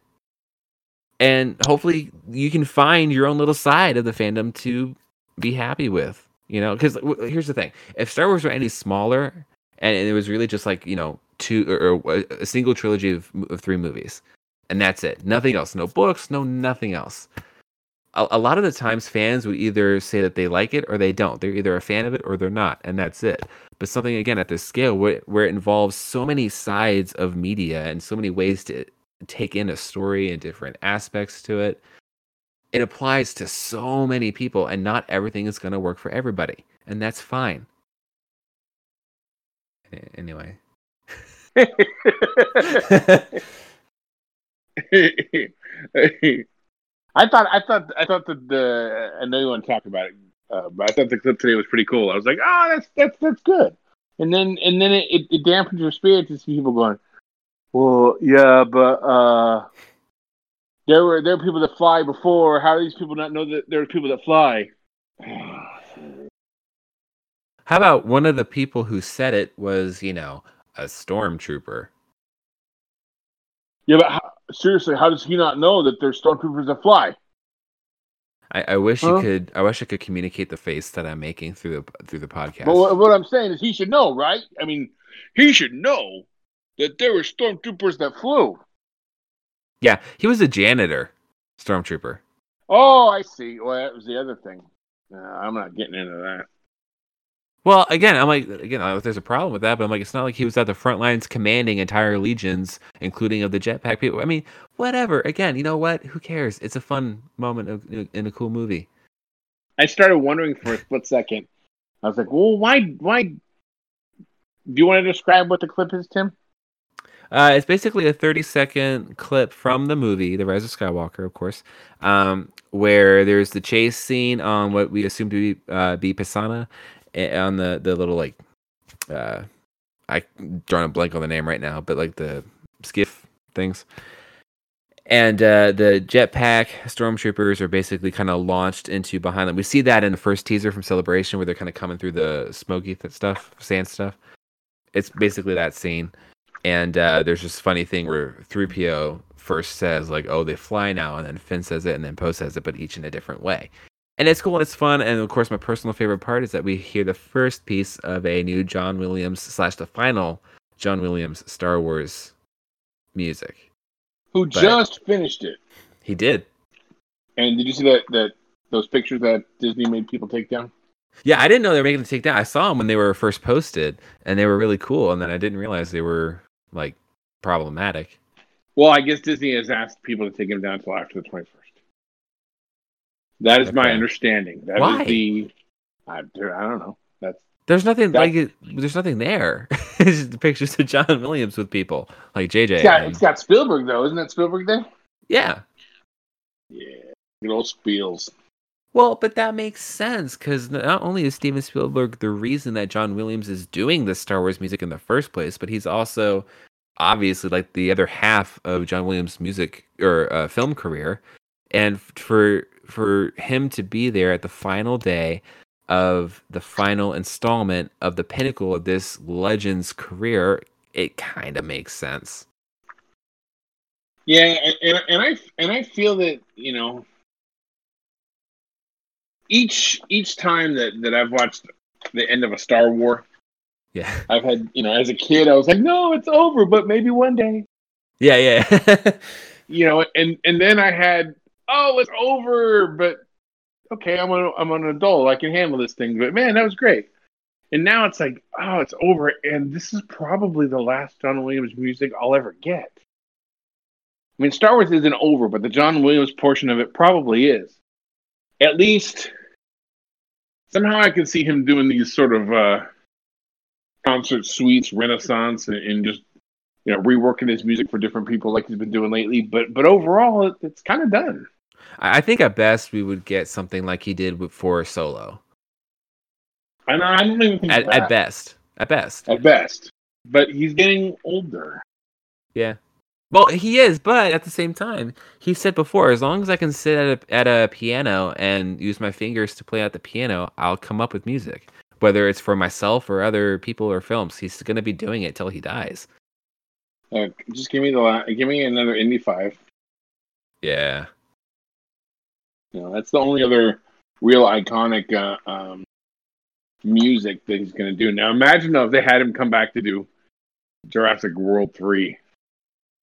And hopefully, you can find your own little side of the fandom to be happy with. You know, because here's the thing: if Star Wars were any smaller, and it was really just like you know two or, or uh, a single trilogy of, of three movies, and that's it, nothing else, no books, no nothing else. A, a lot of the times, fans would either say that they like it or they don't. They're either a fan of it or they're not, and that's it. But something again at this scale where, where it involves so many sides of media and so many ways to take in a story and different aspects to it it applies to so many people and not everything is going to work for everybody and that's fine anyway *laughs* *laughs* I thought, I thought, I thought that the. I know you want to talk about it, uh, but I thought the clip today was pretty cool. I was like, oh, that's that's that's good. And then and then it, it, it dampens your spirit to see people going, well, yeah, but uh, there were there were people that fly before. How do these people not know that there are people that fly? *sighs* how about one of the people who said it was you know a stormtrooper Yeah, but how, seriously, how does he not know that there's stormtroopers that fly? I, I wish Huh? you could i wish i could communicate the face that i'm making through the through the podcast But what, what I'm saying is, he should know, right? I mean, he should know that there were stormtroopers that flew. yeah he was a janitor stormtrooper Oh, I see. Well, that was the other thing. No, I'm not getting into that. Well, again, I'm like, again, I know if there's a problem with that, but I'm like, it's not like he was at the front lines commanding entire legions, including of the jetpack people. I mean, whatever. Again, you know what? Who cares? It's a fun moment of, in a cool movie. I started wondering for a split second. I was like, well, why? Why? Do you want to describe what the clip is, Tim? Uh, it's basically a 30 second clip from the movie, The Rise of Skywalker, of course, um, where there's the chase scene on what we assume to be uh, be Pasaana, on the the little like, uh, I drawing a blank on the name right now, but like the skiff things. And uh, the jetpack stormtroopers are basically kind of launched into behind them. We see that in the first teaser from Celebration, where they're kind of coming through the smoky th- stuff, sand stuff. It's basically that scene and uh, there's this funny thing where 3PO first says like, "Oh, they fly now," and then Finn says it, and then Poe says it, but each in a different way. And it's cool and it's fun. And of course, my personal favorite part is that we hear the first piece of a new John Williams slash the final John Williams Star Wars music. Who But- just finished it? He did. And did you see that that those pictures that Disney made people take down? Yeah, I didn't know they were making the take down. I saw them when they were first posted, and they were really cool. And then I didn't realize they were like problematic. Well, I guess Disney has asked people to take them down until after the 21st. That is my understanding. That is Why? the. I, I don't know. That's There's nothing That- like it, there's nothing there. *laughs* it's just the pictures of John Williams with people like JJ. it's got, it's got Spielberg though, isn't that Spielberg there? yeah. Yeah, good old Spiels. Well, but that makes sense because not only is Steven Spielberg the reason that John Williams is doing the Star Wars music in the first place, but he's also obviously like the other half of John Williams' music or uh, film career, and for for him to be there at the final day of the final installment of the pinnacle of this legend's career, it kind of makes sense. Yeah, and, and I and I feel that you know each each time that that I've watched the end of a Star War, Yeah, *laughs* I've had you know as a kid I was like, no, it's over, but maybe one day, yeah, yeah. *laughs* you know, and and then I had, oh, it's over, but okay, I'm an I'm an adult, I can handle this thing, but man, that was great. And now it's like, oh, it's over, and this is probably the last John Williams music I'll ever get. I mean, Star Wars isn't over, but the John Williams portion of it probably is. At least somehow I can see him doing these sort of uh, concert suites, Renaissance, and, and just you know reworking his music for different people like he's been doing lately. But but overall, it, it's kind of done. I I think at best we would get something like he did with for solo. And I don't even think At, at best, at best. At best, but he's getting older. Yeah. Well, he is, but at the same time, he said before, as long as I can sit at a, at a piano and use my fingers to play at the piano, I'll come up with music. Whether it's for myself or other people or films, he's going to be doing it till he dies. Uh, just give me the la- give me another Indy five. Yeah. You know, that's the only other real iconic uh, um, music that he's going to do. Now, imagine though, if they had him come back to do Jurassic World three.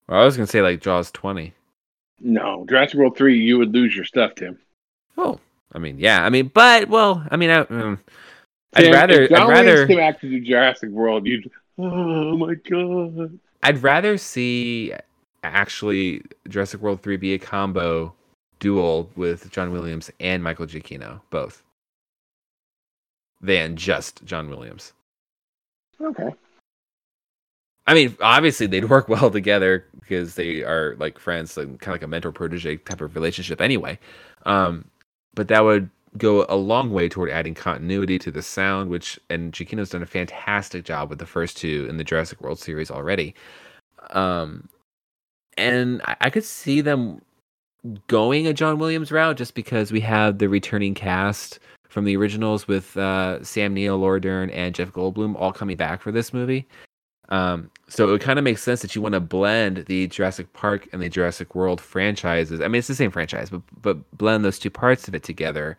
Well, I was going to say like Jaws 20. No, Jurassic World three, you would lose your stuff, Tim. Oh, I mean, yeah. I mean, but, well, I mean, I, um, I'd rather, if John I'd rather, came back to do Jurassic World, you'd. Oh my god! I'd rather see actually Jurassic World 3 be a combo duel with John Williams and Michael Giacchino, both, than just John Williams. Okay. I mean, obviously they'd work *laughs* well together because they are like friends, like, kind of like a mentor protege type of relationship anyway. Um, but that would go a long way toward adding continuity to the sound, which and Giacchino's done a fantastic job with the first two in the Jurassic World series already. Um, and I, I could see them going a John Williams route just because we have the returning cast from the originals with uh, Sam Neill, Laura Dern, and Jeff Goldblum all coming back for this movie. Um, so it kind of make sense that you want to blend the Jurassic Park and the Jurassic World franchises. I mean, it's the same franchise, but but blend those two parts of it together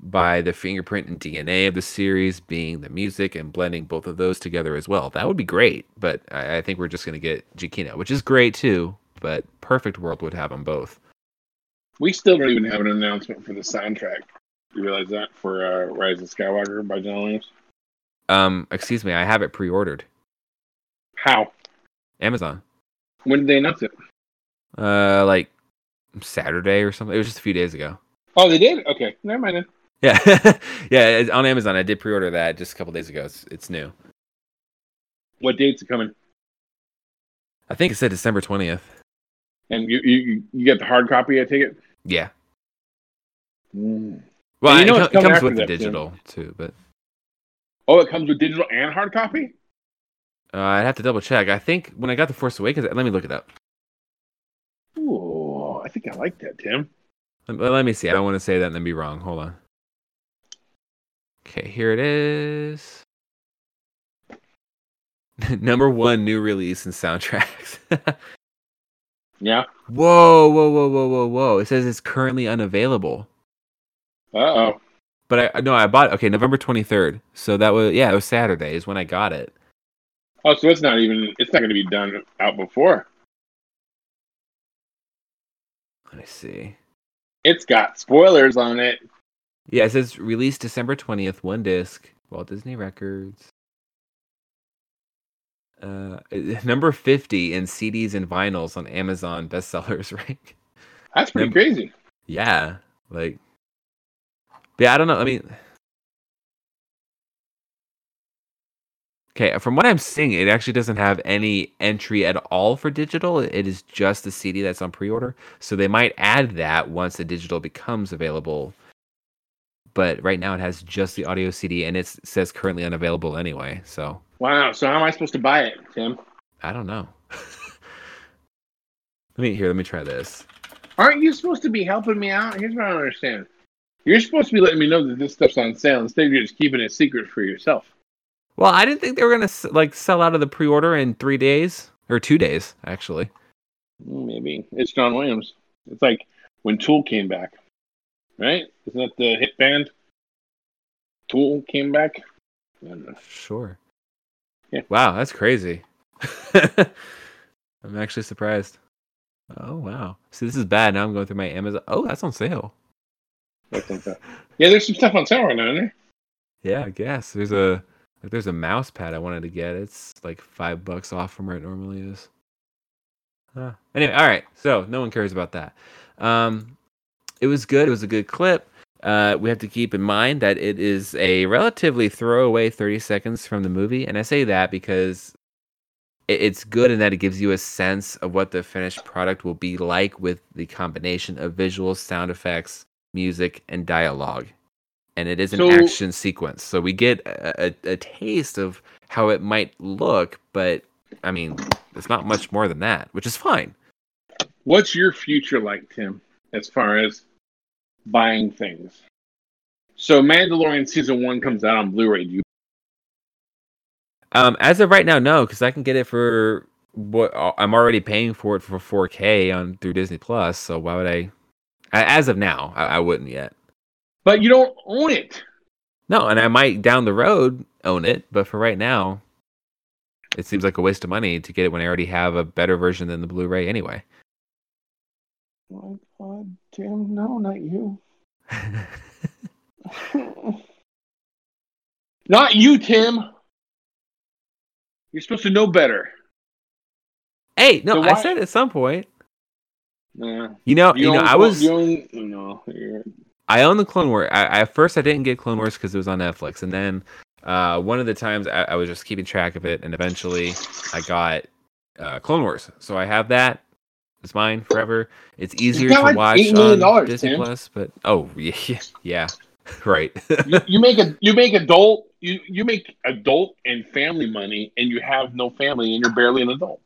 by the fingerprint and DNA of the series being the music and blending both of those together as well. That would be great. But I, I think we're just going to get Giacchino, which is great too. But Perfect World would have them both. We still don't even have an announcement for the soundtrack. You realize that for uh, Rise of Skywalker by John Williams? Um, excuse me, I have it pre-ordered. How? Amazon. When did they announce it? Uh, like Saturday or something. It was just a few days ago. Oh, they did. Okay, never mind then. Yeah, *laughs* yeah. On Amazon, I did pre-order that just a couple days ago. It's, it's new. What date's it coming? I think it said December twentieth. And you you you get the hard copy? I take it. Yeah. Mm. Well, And you know it, it comes with the that, too. digital too, but Oh, it comes with digital and hard copy. uh, I'd have to double check. I think when I got the Force Awakens, let me look it up. Ooh, I think I like that, Tim. Let, let me see. I don't want to say that and then be wrong. Hold on. Okay, here it is. *laughs* Number one new release in soundtracks. *laughs* Yeah. whoa, whoa, whoa, whoa, whoa, whoa! It says it's currently unavailable. Uh oh. But I no, I bought okay November twenty third. So that was yeah, it was Saturday is when I got it. Oh, so it's not even. It's not going to be done out before. Let me see. It's got spoilers on it. Yeah, it says released December twentieth, one disc, Walt Disney Records. Uh, *laughs* number fifty in CDs and vinyls on Amazon bestsellers *laughs* rank. That's pretty Yep. crazy. Yeah, like, yeah, I don't know. I mean, okay, from what I'm seeing, it actually doesn't have any entry at all for digital. It is just the CD that's on pre-order. So they might add that once the digital becomes available. But right now, it has just the audio CD, and it says currently unavailable anyway. So Wow. So how am I supposed to buy it, Tim? I don't know. *laughs* let me here. Let me try this. Aren't you supposed to be helping me out? Here's what I don't understand. You're supposed to be letting me know that this stuff's on sale instead of you just keeping it secret for yourself. Well, I didn't think they were gonna s- like sell out of the pre-order in three days or two days, actually. Maybe it's John Williams. It's like when Tool came back, right? Isn't that the hit band? Tool came back. I don't know. Sure. Yeah. Wow, that's crazy. *laughs* I'm actually surprised. Oh wow. See, this is bad. Now I'm going through my Amazon. Oh, that's on sale. That's like that. Yeah, there's some stuff on sale right now, isn't there? Yeah, I guess there's a like there's a mouse pad I wanted to get. It's like five bucks off from where it normally is. Huh. Anyway, all right. So no one cares about that. Um, it was good. It was a good clip. uh, we have to keep in mind that it is a relatively throwaway 30 seconds from the movie. And I say that because it- it's good in that it gives you a sense of what the finished product will be like with the combination of visuals, sound effects, music, and dialogue. And it is an So- action sequence. So we get a, a, a taste of how it might look, but I mean, it's not much more than that, which is fine. What's your future like, Tim, as far as buying things? So Mandalorian season one comes out on Blu-ray. Do you Um, as of right now, no, because I can get it for what I'm already paying for it for 4K on through Disney Plus. So why would I? As of now, I, I wouldn't yet. but you don't own it. No, and I might down the road own it, but for right now, it seems like a waste of money to get it when I already have a better version than the Blu-ray anyway. Oh God, Tim, no, not you. *laughs* not you, Tim. You're supposed to know better. hey, no, So I said at some point. Nah. You know, you, know, own- I was You own, no, you're, I own the Clone Wars. I, I at first I didn't get Clone Wars because it was on Netflix, and then uh, one of the times I, I was just keeping track of it, and eventually I got uh, Clone Wars. So I have that. It's mine forever. It's easier to watch $8 million, on Disney Tim. Plus, but oh *laughs* yeah, yeah, right. you, you make a you make adult you you make adult and family money, and you have no family, and you're barely an adult.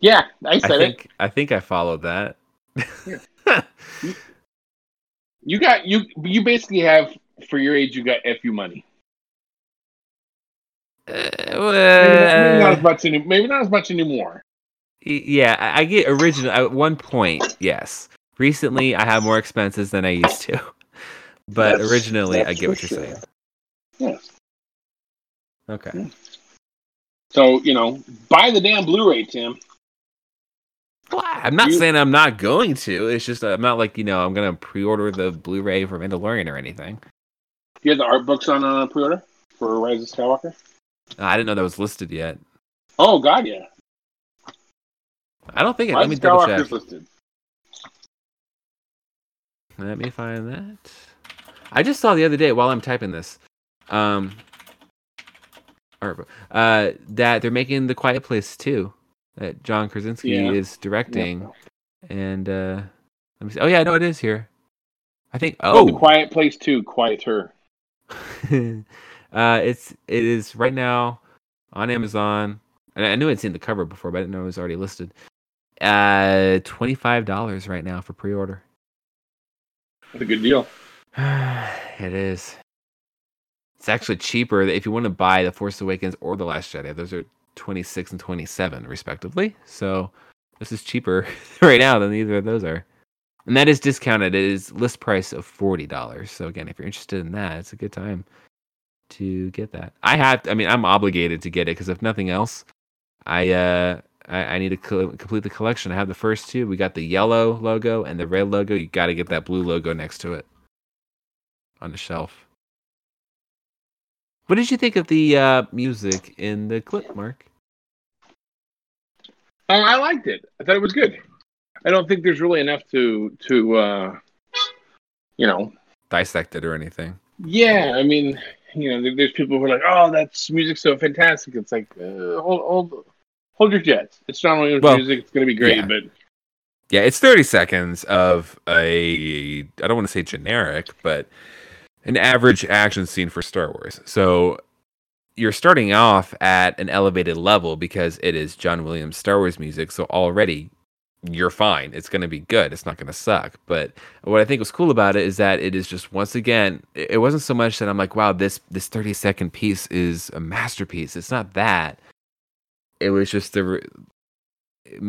Yeah, I I said it. think I think I followed that. *laughs* You got you you basically have for your age you got fu money. Uh, Maybe, not, maybe not as much any, maybe not as much anymore. Yeah, I get original at one point. Yes, recently I have more expenses than I used to, *laughs* but That's- originally I get what you're sure. saying. Yes. Okay. So you know, buy the damn Blu-ray, Tim. Well, I'm not You- saying I'm not going to. It's just I'm not like you know I'm gonna pre-order the Blu-ray for Mandalorian or anything. You have the art books on uh, pre-order for Rise of Skywalker. I didn't know that was listed yet. Oh God, yeah. I don't think it. Let me double check. Let me find that. I just saw the other day while I'm typing this, um, or, uh, that they're making the Quiet Place too. That John Krasinski Yeah. is directing, and uh, let me see. Oh yeah, no, it is here. I think. Oh, Oh, the Quiet Place too, Quiet Her. *laughs* uh, it's it is right now on Amazon. And I knew I'd seen the cover before, but I didn't know it was already listed. Uh, twenty five dollars right now for pre order. That's a good deal. *sighs* it is. It's actually cheaper if you want to buy The Force Awakens or The Last Jedi. Those are 26 and 27 respectively. So this is cheaper *laughs* right now than either of those are. And that is discounted. It is list price of $40. So again, if you're interested in that, it's a good time to get that. I have I mean, I'm obligated to get it because if nothing else, I uh I, I need to co- complete the collection. I have the first two. We got the yellow logo and the red logo. You got to get that blue logo next to it on the shelf. What did you think of the uh, music in the clip, Mark? Oh, I liked it. I thought it was good. I don't think there's really enough to to uh, you know. Dissect it or anything? Yeah, I mean, you know, there's people who are like, "Oh, that's music so fantastic." It's like, uh, hold, hold, hold your jets. It's John Williams Well, music. It's going to be great, yeah. but Yeah, it's 30 seconds of a I don't want to say generic, but an average action scene for Star Wars. So you're starting off at an elevated level because it is John Williams Star Wars music, so already you're fine. It's going to be good. It's not going to suck. But what I think was cool about it is that it is just once again, it wasn't so much that I'm like, wow, this this 30 second piece is a masterpiece. It's not that. It was just the re-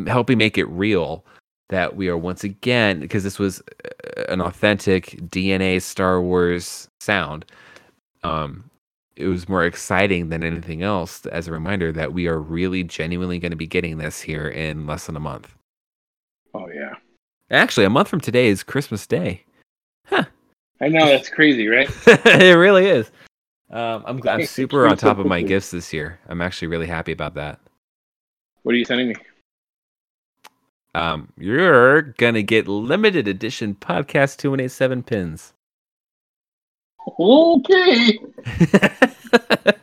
helping make it real that we are once again because this was uh, an authentic DNA Star Wars sound. Um, it was more exciting than anything else as a reminder that we are really genuinely going to be getting this here in less than a month. oh yeah, Actually, a month from today is Christmas Day. Huh. I know that's crazy, right? *laughs* it really is. Um, I'm I'm *laughs* super on top of my gifts this year. I'm actually really happy about that. What are you sending me? um, you're gonna get limited edition podcast two and eight seven pins. Okay. *laughs*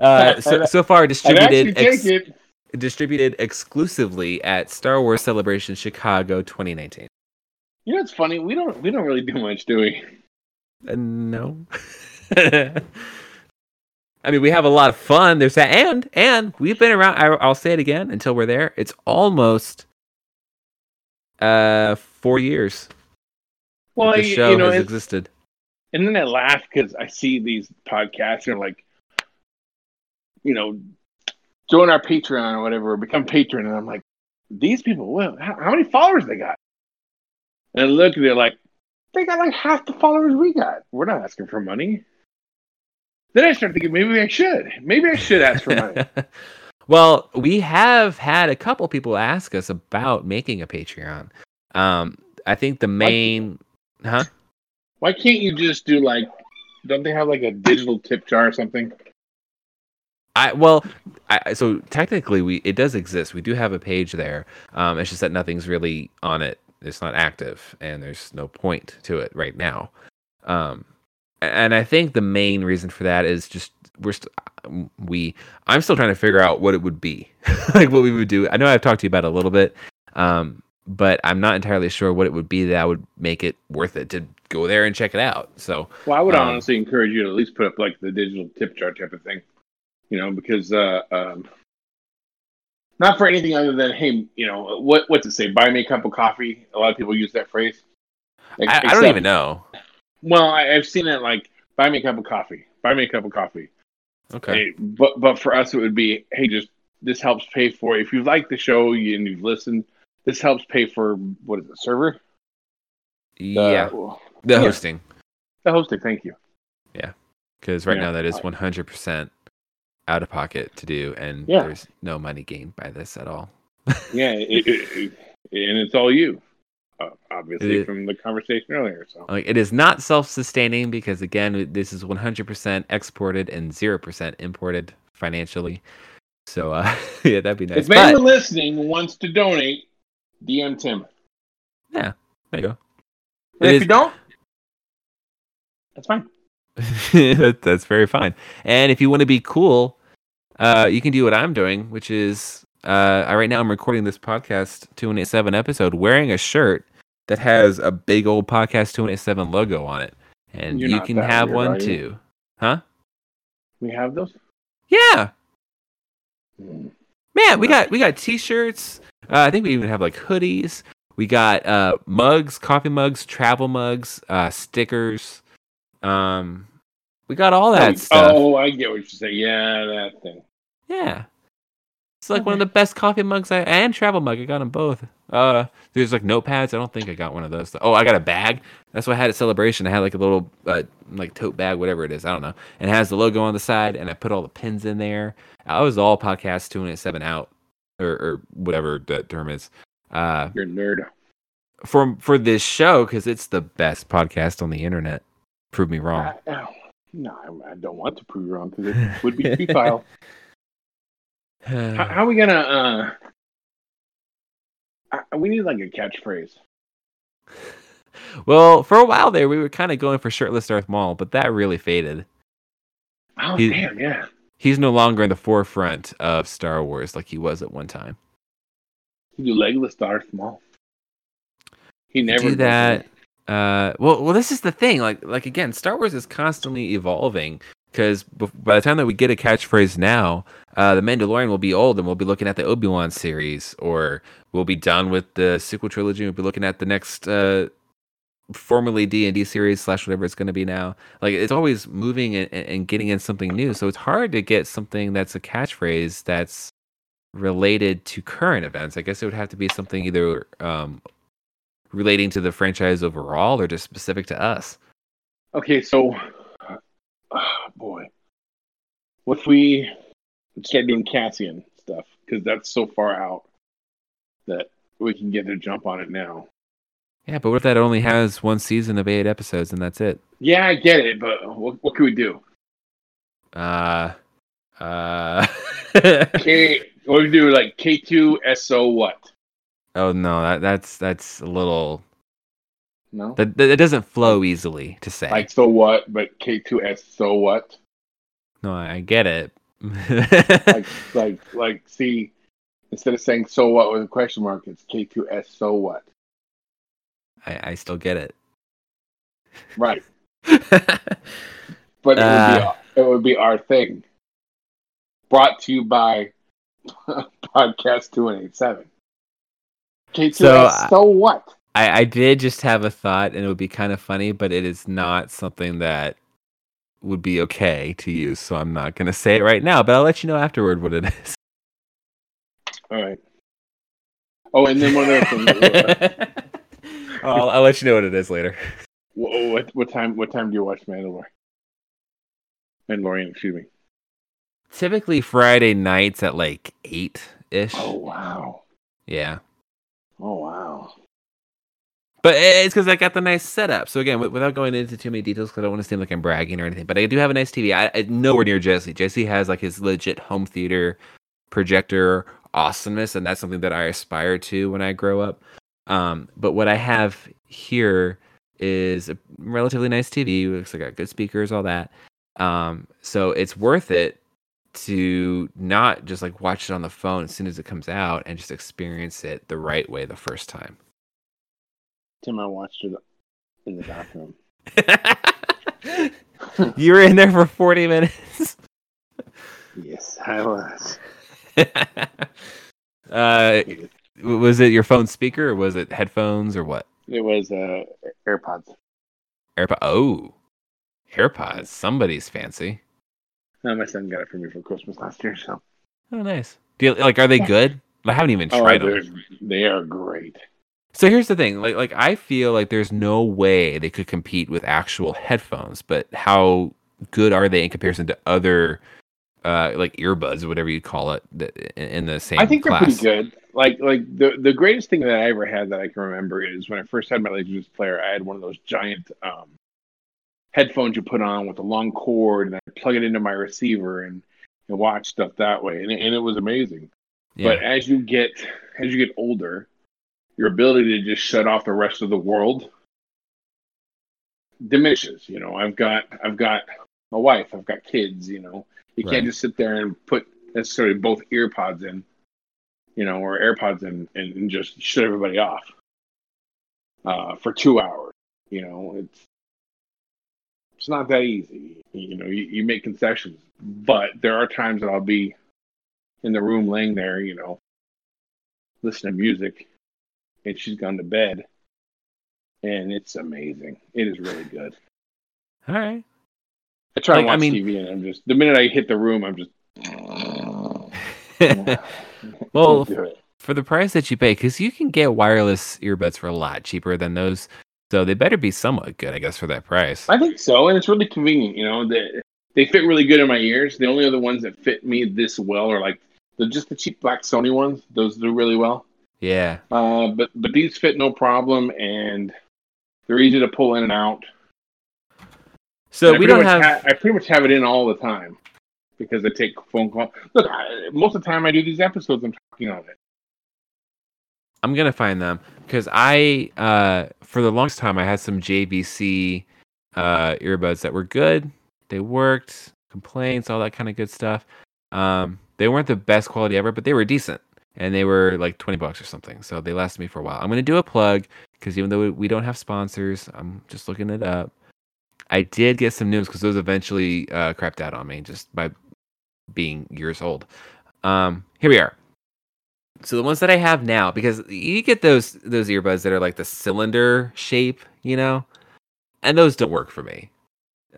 uh, so, *laughs* so far distributed ex- distributed exclusively at Star Wars Celebration Chicago 2019. You know, it's funny. We don't we don't really do much, do we? Uh, no. *laughs* I mean, we have a lot of fun. There's that, and and we've been around. I, I'll say it again until we're there. It's almost uh four years Well, the you, show you know, has existed. and then I laugh because I see these podcasts and like, you know, join our Patreon or whatever, or become patron, and I'm like, these people, well, how, how many followers they got? And I look, and they're like, they got like half the followers we got. We're not asking for money. Then I started thinking maybe I should. Maybe I should ask for money. *laughs* well, we have had a couple people ask us about making a Patreon. Um, I think the main, huh? Why can't you just do like? Don't they have like a digital tip jar or something? I well, I, so technically we it does exist. We do have a page there. Um, it's just that nothing's really on it. It's not active, and there's no point to it right now. Um, and I think the main reason for that is just we're st- we I'm still trying to figure out what it would be, *laughs* like what we would do. I know I've talked to you about it a little bit, um, but I'm not entirely sure what it would be that would make it worth it to go there and check it out. So Well, I would Um, honestly encourage you to at least put up like the digital tip jar type of thing, you know, because uh, um, not for anything other than hey, you know, what what's it say? Buy me a cup of coffee. A lot of people use that phrase. I, I don't even know. Well, I, I've seen it like buy me a cup of coffee. Buy me a cup of coffee. Okay. Hey, but but for us, it would be hey, just this helps pay for if you like the show and you've listened. This helps pay for what is it, server? yeah, the yeah. hosting. the hosting. Thank you. Yeah, because right Yeah. now that is 100% out of pocket to do and Yeah. there's no money gained by this at all *laughs* Yeah, it, it, it- and it's all you, uh, obviously, It- from the conversation earlier. So like it is not self-sustaining because again this is 100% exported and 0% imported financially so uh *laughs* yeah that'd be nice if anyone but, listening wants to donate, DM Tim. Yeah, there you go And It if is- you don't, that's fine. *laughs* That's very fine and if you want to be cool uh you can do what i'm doing which is uh I, right now i'm recording this podcast 287 episode wearing a shirt that has a big old podcast 287 logo on it and You're you can have weird, one too huh We have those. yeah Hmm. man we got we got t-shirts uh, i think we even have like hoodies we got uh mugs coffee mugs travel mugs uh stickers um we got all that oh, stuff oh, I get what you say. Yeah, that thing. Yeah. It's like one of the best coffee mugs I and travel mug. I got them both. Uh, there's like notepads. I don't think I got one of those. Oh, I got a bag. That's what I had at celebration. I had like a little uh, like tote bag, whatever it is. I don't know. And it has the logo on the side, and I put all the pins in there. I was all podcast two and seven out, or, or whatever that term is. Uh, You're a nerd. for for this show because it's the best podcast on the internet. Prove me wrong. I, oh, no, I, I don't want to prove you wrong because it would be futile. *laughs* how, how are we gonna? Uh, I, we need like a catchphrase. well, for a while there, we were kind of going for shirtless Darth Maul, but that really faded. Oh He- damn, yeah. He's no longer in the forefront of Star Wars like he was at one time. You legless Darth Maul. He never do that. Uh, well, well, this is the thing. Like, like again, Star Wars is constantly evolving because by the time that we get a catchphrase now, uh, the Mandalorian will be old, and we'll be looking at the Obi Wan series, or we'll be done with the sequel trilogy. and We'll be looking at the next, uh, formerly D and D series slash whatever it's going to be now. Like, it's always moving and, and getting in something new. So it's hard to get something that's a catchphrase that's related to current events. I guess it would have to be something either um, relating to the franchise overall or just specific to us. Okay, so, oh, boy, what if we start doing Cassian stuff? Because that's so far out that we can get a jump on it now. Yeah, but what if that only has one season of eight episodes and that's it? Yeah, I get it, but what, what can we do? Uh, uh, *laughs* K, what do we do? Like K two S O what? Oh no, that that's that's a little No. that that it doesn't flow easily to say. Like so what? But K2S so what? no, I, get it. Like *laughs* like like see, instead of saying so what with a question mark, it's K2S so what? I, I still get it. Right. *laughs* But it would Uh. be it would be our thing. Brought to you by *laughs* Podcast Two and Eight Seven. K2S So, so, uh, what? I, I did just have a thought, and it would be kind of funny, but it is not something that would be okay to use. So I'm not going to say it right now, but I'll let you know afterward what it is. *laughs* All right. Oh, and then one other thing. I'll, I'll let you know what it is later. what, what what time what time do you watch Mandalore? Mandalorian, excuse me. Typically Friday nights at like eight ish. Oh wow. Yeah. Oh wow. But it's because I got the nice setup. So again, wi- without going into too many details, because I don't want to seem like I'm bragging or anything, but I do have a nice TV. I, I nowhere near Jesse. Jesse has like his legit home theater projector awesomeness, and that's something that I aspire to when I grow up. Um, but what I have here is a relatively nice TV. Looks like I got good speakers, all that. Um, so it's worth it to not just like watch it on the phone as soon as it comes out and just experience it the right way the first time. Tim, I watched it in the bathroom. *laughs* *laughs* you were in there for 40 minutes. Yes, I was. *laughs* uh, was it your phone speaker or was it headphones or what? It was uh AirPods. AirPod. Oh, AirPods. Somebody's fancy. No, my son got it for me for Christmas last year. So Oh, nice. Do you, like, are they good? I haven't even oh, tried them. they are great. So here's the thing. Like, like I feel like there's no way they could compete with actual headphones. But how good are they in comparison to other, uh, like earbuds or whatever you call it, that in the same I think class? they're pretty good. Like like the the greatest thing that I ever had that I can remember is when I first had my Laserdisc player. I had one of those giant um, headphones you put on with a long cord, and I plug it into my receiver and, and watch stuff that way, and it, and it was amazing. Yeah. But as you get as you get older, your ability to just shut off the rest of the world diminishes. You know, I've got I've got a wife, I've got kids. You know, you Right. can't just sit there and put necessarily both ear pods in, you know, or AirPods in and, and just shut everybody off uh, for two hours. You know, it's it's not that easy. You know, you, you make concessions, but there are times that I'll be in the room laying there, you know, listening to music, and she's gone to bed, and it's amazing. It is really good. All right. I try and Like, I watch mean- TV, and I'm just the minute I hit the room, I'm just *laughs* Well, Can't do it. for the price that you pay, because you can get wireless earbuds for a lot cheaper than those, so they better be somewhat good, I guess, for that price. I think so, and it's really convenient. You know, they they fit really good in my ears. The only other ones that fit me this well are like the just the cheap black Sony ones. Those do really well. Yeah. Uh, but but these fit no problem, and they're easy to pull in and out. So And we don't have. ha- I pretty much have it in all the time because I take phone calls. Look, I, most of the time I do these episodes, I'm talking on it. I'm gonna find them because I, uh, for the longest time, I had some JVC uh, earbuds that were good. They worked. Complaints, all that kind of good stuff. Um, they weren't the best quality ever, but they were decent, and they were like twenty bucks or something. So they lasted me for a while. I'm gonna do a plug because even though we- we don't have sponsors, I'm just looking it up. I did get some news because those eventually uh, crapped out on me just by being years old. Um, here we are. So the ones that I have now, because you get those those earbuds that are like the cylinder shape, you know, and those don't work for me.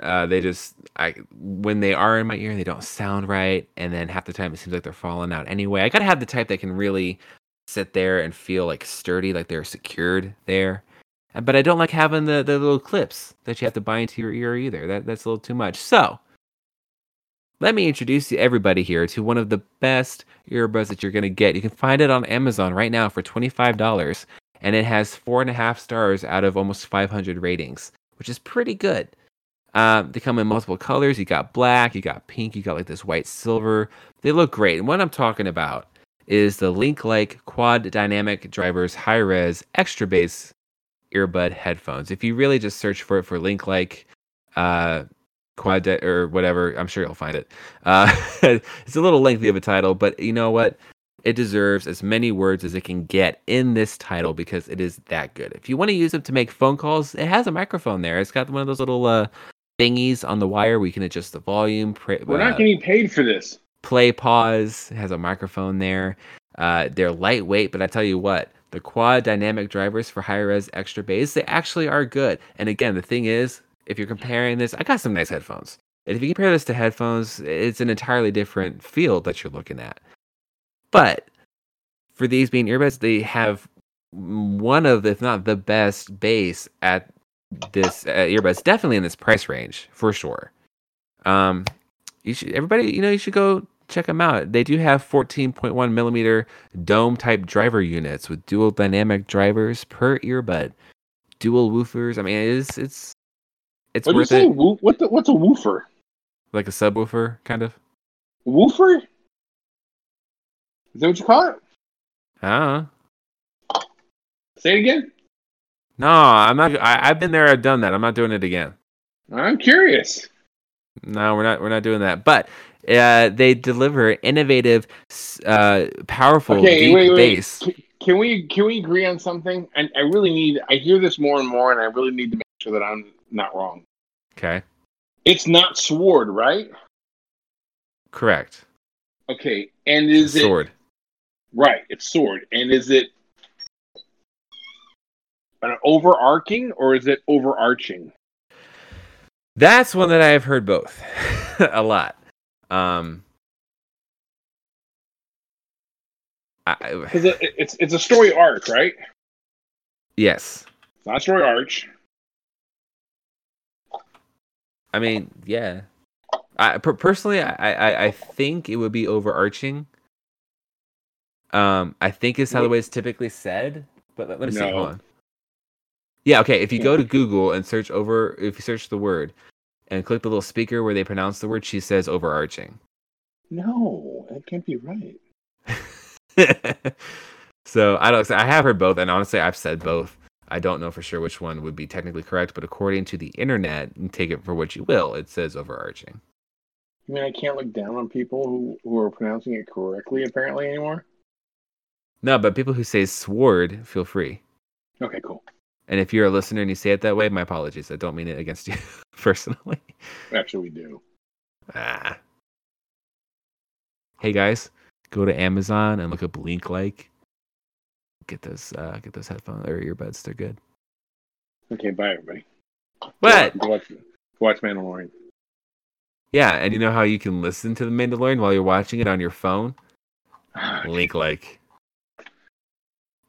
Uh, they just I when they are in my ear, they don't sound right, and then half the time it seems like they're falling out anyway. I gotta have the type that can really sit there and feel like sturdy, like they're secured there. Uh, But I don't like having the, the little clips that you have to buy into your ear either. That that's a little too much. So let me introduce you everybody here to one of the best earbuds that you're gonna get. You can find it on Amazon right now for twenty five dollars, and it has four and a half stars out of almost five hundred ratings, which is pretty good. Um, they come in multiple colors. You got black, you got pink, you got like this white silver. They look great. And what I'm talking about is the Linklike Quad Dynamic Drivers High Res Extra Bass earbud headphones. If you really just search for it for Linklike uh, Quad or whatever, I'm sure you'll find it. Uh, *laughs* it's a little lengthy of a title, but you know what? It deserves as many words as it can get in this title because it is that good. If you want to use it to make phone calls, it has a microphone there. It's got one of those little uh, thingies on the wire We can adjust the volume. Pre- We're uh, not getting paid for this. play pause has a microphone there uh, they're lightweight but i tell you what the quad dynamic drivers for high res extra bass they actually are good and again the thing is if you're comparing this i got some nice headphones and if you compare this to headphones it's an entirely different field that you're looking at but for these being earbuds they have one of if not the best bass at this uh, earbuds definitely in this price range for sure um you should everybody you know you should go check them out they do have 14.1 millimeter dome type driver units with dual dynamic drivers per earbud dual woofers i mean it's it's it's What worth it Woo- what the, what's a woofer? like a subwoofer kind of Woofer? Is that what you call it? i Say it again. No i'm not I, i've been there i've done that i'm not doing it again I'm curious. No, we're not. We're not doing that. But uh, they deliver innovative, uh, powerful Okay, deep wait, wait. bass. Can, can we can we agree on something? And I really need. I hear this more and more, and I really need to make sure that I'm not wrong. Okay, It's not sword, right? correct. Okay, and is it Sword. right? It's sword, and is it an overarching or is it overarching? That's one that I have heard both *laughs* a lot. Um, Because it, it's it's a story arc, right? yes, It's not a story arch. I mean, yeah. I per- personally, I, I I think it would be overarching. Um, I think is how the way it's typically said. But let, let me see. Hold on. Yeah. Okay. If you go to Google and search over, if you search the word, and click the little speaker where they pronounce the word, she says overarching. No, that can't be right. *laughs* so I don't. I have heard both, and honestly, I've said both. I don't know for sure which one would be technically correct, but according to the internet, and take it for what you will, it says overarching. I mean, I can't look down on people who, who are pronouncing it correctly apparently anymore. No, but people who say sword, feel free. Okay, cool. And if you're a listener and you say it that way, my apologies. I don't mean it against you *laughs* personally. Actually, we do. Ah. Hey guys, go to Amazon and look up Linklike. Get those uh get those headphones or earbuds, they're good. Okay, bye everybody. What? Go watch, go watch Mandalorian. Yeah, and you know how you can listen to the Mandalorian while you're watching it on your phone? Linklike.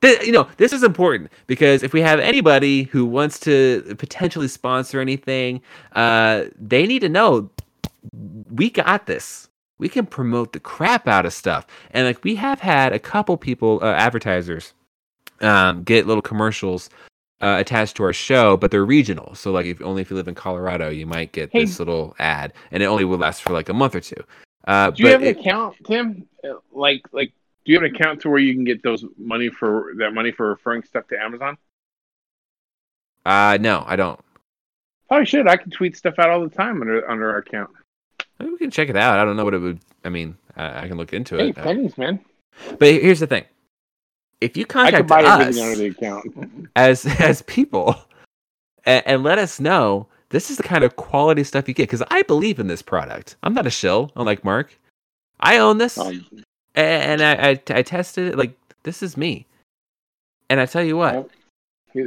Th- you know, this is important because if we have anybody who wants to potentially sponsor anything, uh, they need to know we got this. We can promote the crap out of stuff, and like we have had a couple people, uh, advertisers, um, get little commercials uh, attached to our show, but they're regional. So like, if only if you live in Colorado, you might get Hey. this little ad, and it only will last for like a month or two. Uh, Do you have an it- account, Tim? Uh, Like, like, do you have an account to where you can get those money for that money for referring stuff to Amazon? uh, no, I don't. Probably should. I can tweet stuff out all the time under under our account. Maybe we can check it out. I don't know what it would. I mean, I, I can look into Hey, it. Uh, pennies, man! But here's the thing: if you I can contact buy us everything under the account. *laughs* as as people and, and let us know this is the kind of quality stuff you get, because I believe in this product. I'm not a shill, unlike Mark. I own this, Um, and I, I I tested it. Like this is me. And I tell you what, Yep.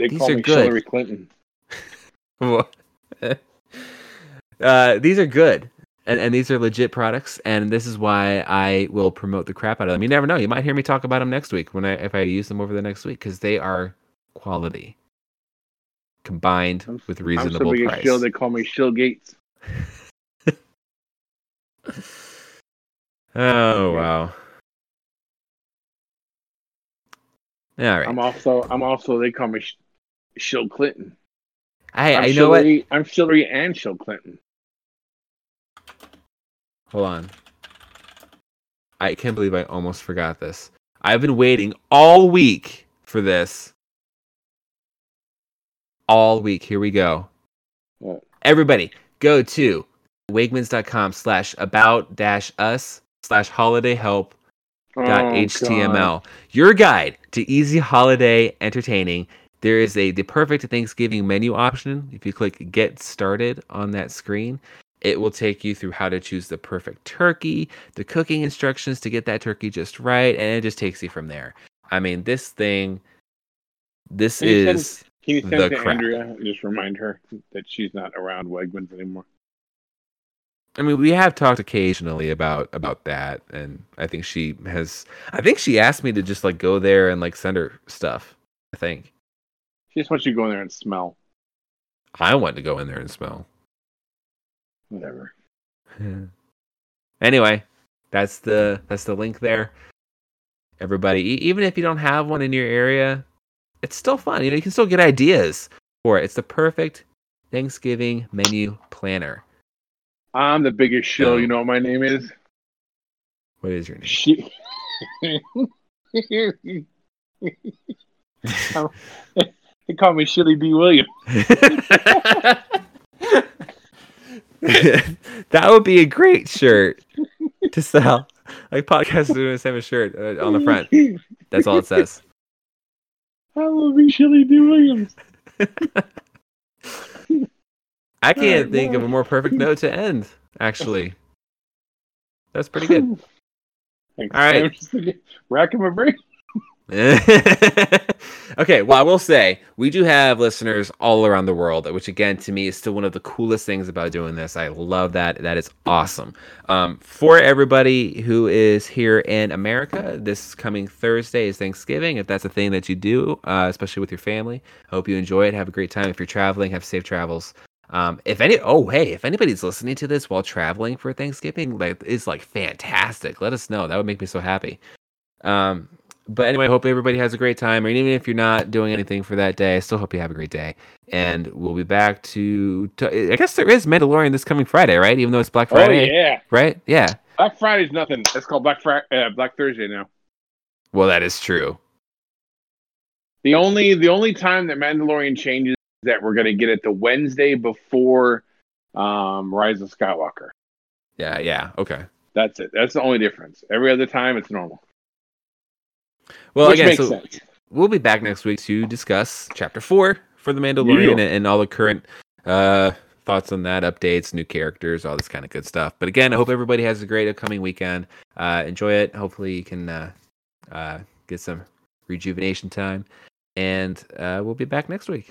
they These call are me good. Hillary Clinton. *laughs* uh, these are good. And, and these are legit products, and this is why I will promote the crap out of them. You never know; you might hear me talk about them next week when I if I use them over the next week because they are quality combined I'm- with I'm reasonable so price. shill. They call me Shill Gates. *laughs* Oh wow! All right. I'm also I'm also they call me Sh- Shill Clinton. Hey, I'm I know what? I'm Hillary and Shill Clinton. Hold on. I can't believe I almost forgot this. I've been waiting all week for this. All week. Here we go. What? Everybody, go to wegmans.com slash about dash us slash holiday help html oh, God. your guide to easy holiday entertaining there is a the perfect thanksgiving menu option if you click get started on that screen it will take you through how to choose the perfect turkey the cooking instructions to get that turkey just right and it just takes you from there i mean this thing this Can you send- is Can you send the to crap. Andrea and just remind her that she's not around Wegmans anymore? I mean, we have talked occasionally about about that, and I think she has. I think she asked me to just like go there and like send her stuff. I think She just wants you to go in there and smell. I want to go in there and smell. Whatever. *laughs* anyway, that's the that's the link there. Everybody, even if you don't have one in your area, it's still fun. You know, you can still get ideas for it. It's the perfect Thanksgiving menu planner. I'm the biggest shill. You know what my name is? What is your name? She. *laughs* they call me Shilly D. Williams. *laughs* that would be a great shirt to sell. Like podcast doing the same shirt uh, on the front. That's all it says. *laughs* I will be Shilly D. Williams. I can't think of a more perfect note to end. Actually, that's pretty good. *laughs* Thanks. All right. *laughs* Racking my brain. *laughs* okay, well, I will say we do have listeners all around the world, which again to me is still one of the coolest things about doing this. I love that. That is awesome. Um, for everybody who is here in America, this coming Thursday is Thanksgiving. If that's a thing that you do, uh, especially with your family, I hope you enjoy it. Have a great time. If you're traveling, have safe travels. Um, if any, oh hey, if anybody's listening to this while traveling for Thanksgiving, like it's like fantastic. Let us know. That would make me so happy. Um, but anyway, hope everybody has a great time. And even if you're not doing anything for that day, I still hope you have a great day. And we'll be back to, to I guess there is Mandalorian this coming Friday, right? Even though it's Black Friday, Oh yeah. right? Yeah. Black Friday's nothing. It's called Black Friday, uh, Black Thursday now. Well, that is true. The only the only time that Mandalorian changes is that we're gonna get it the Wednesday before um, Rise of Skywalker. Yeah, yeah. Okay. That's it. That's the only difference. Every other time it's normal. Well, Which again, so sense. we'll be back next week to discuss chapter four for the Mandalorian and, and all the current uh, thoughts on that, updates, new characters, all this kind of good stuff. But again, I hope everybody has a great upcoming weekend. Uh, enjoy it. Hopefully, you can uh, uh, get some rejuvenation time. And uh, we'll be back next week.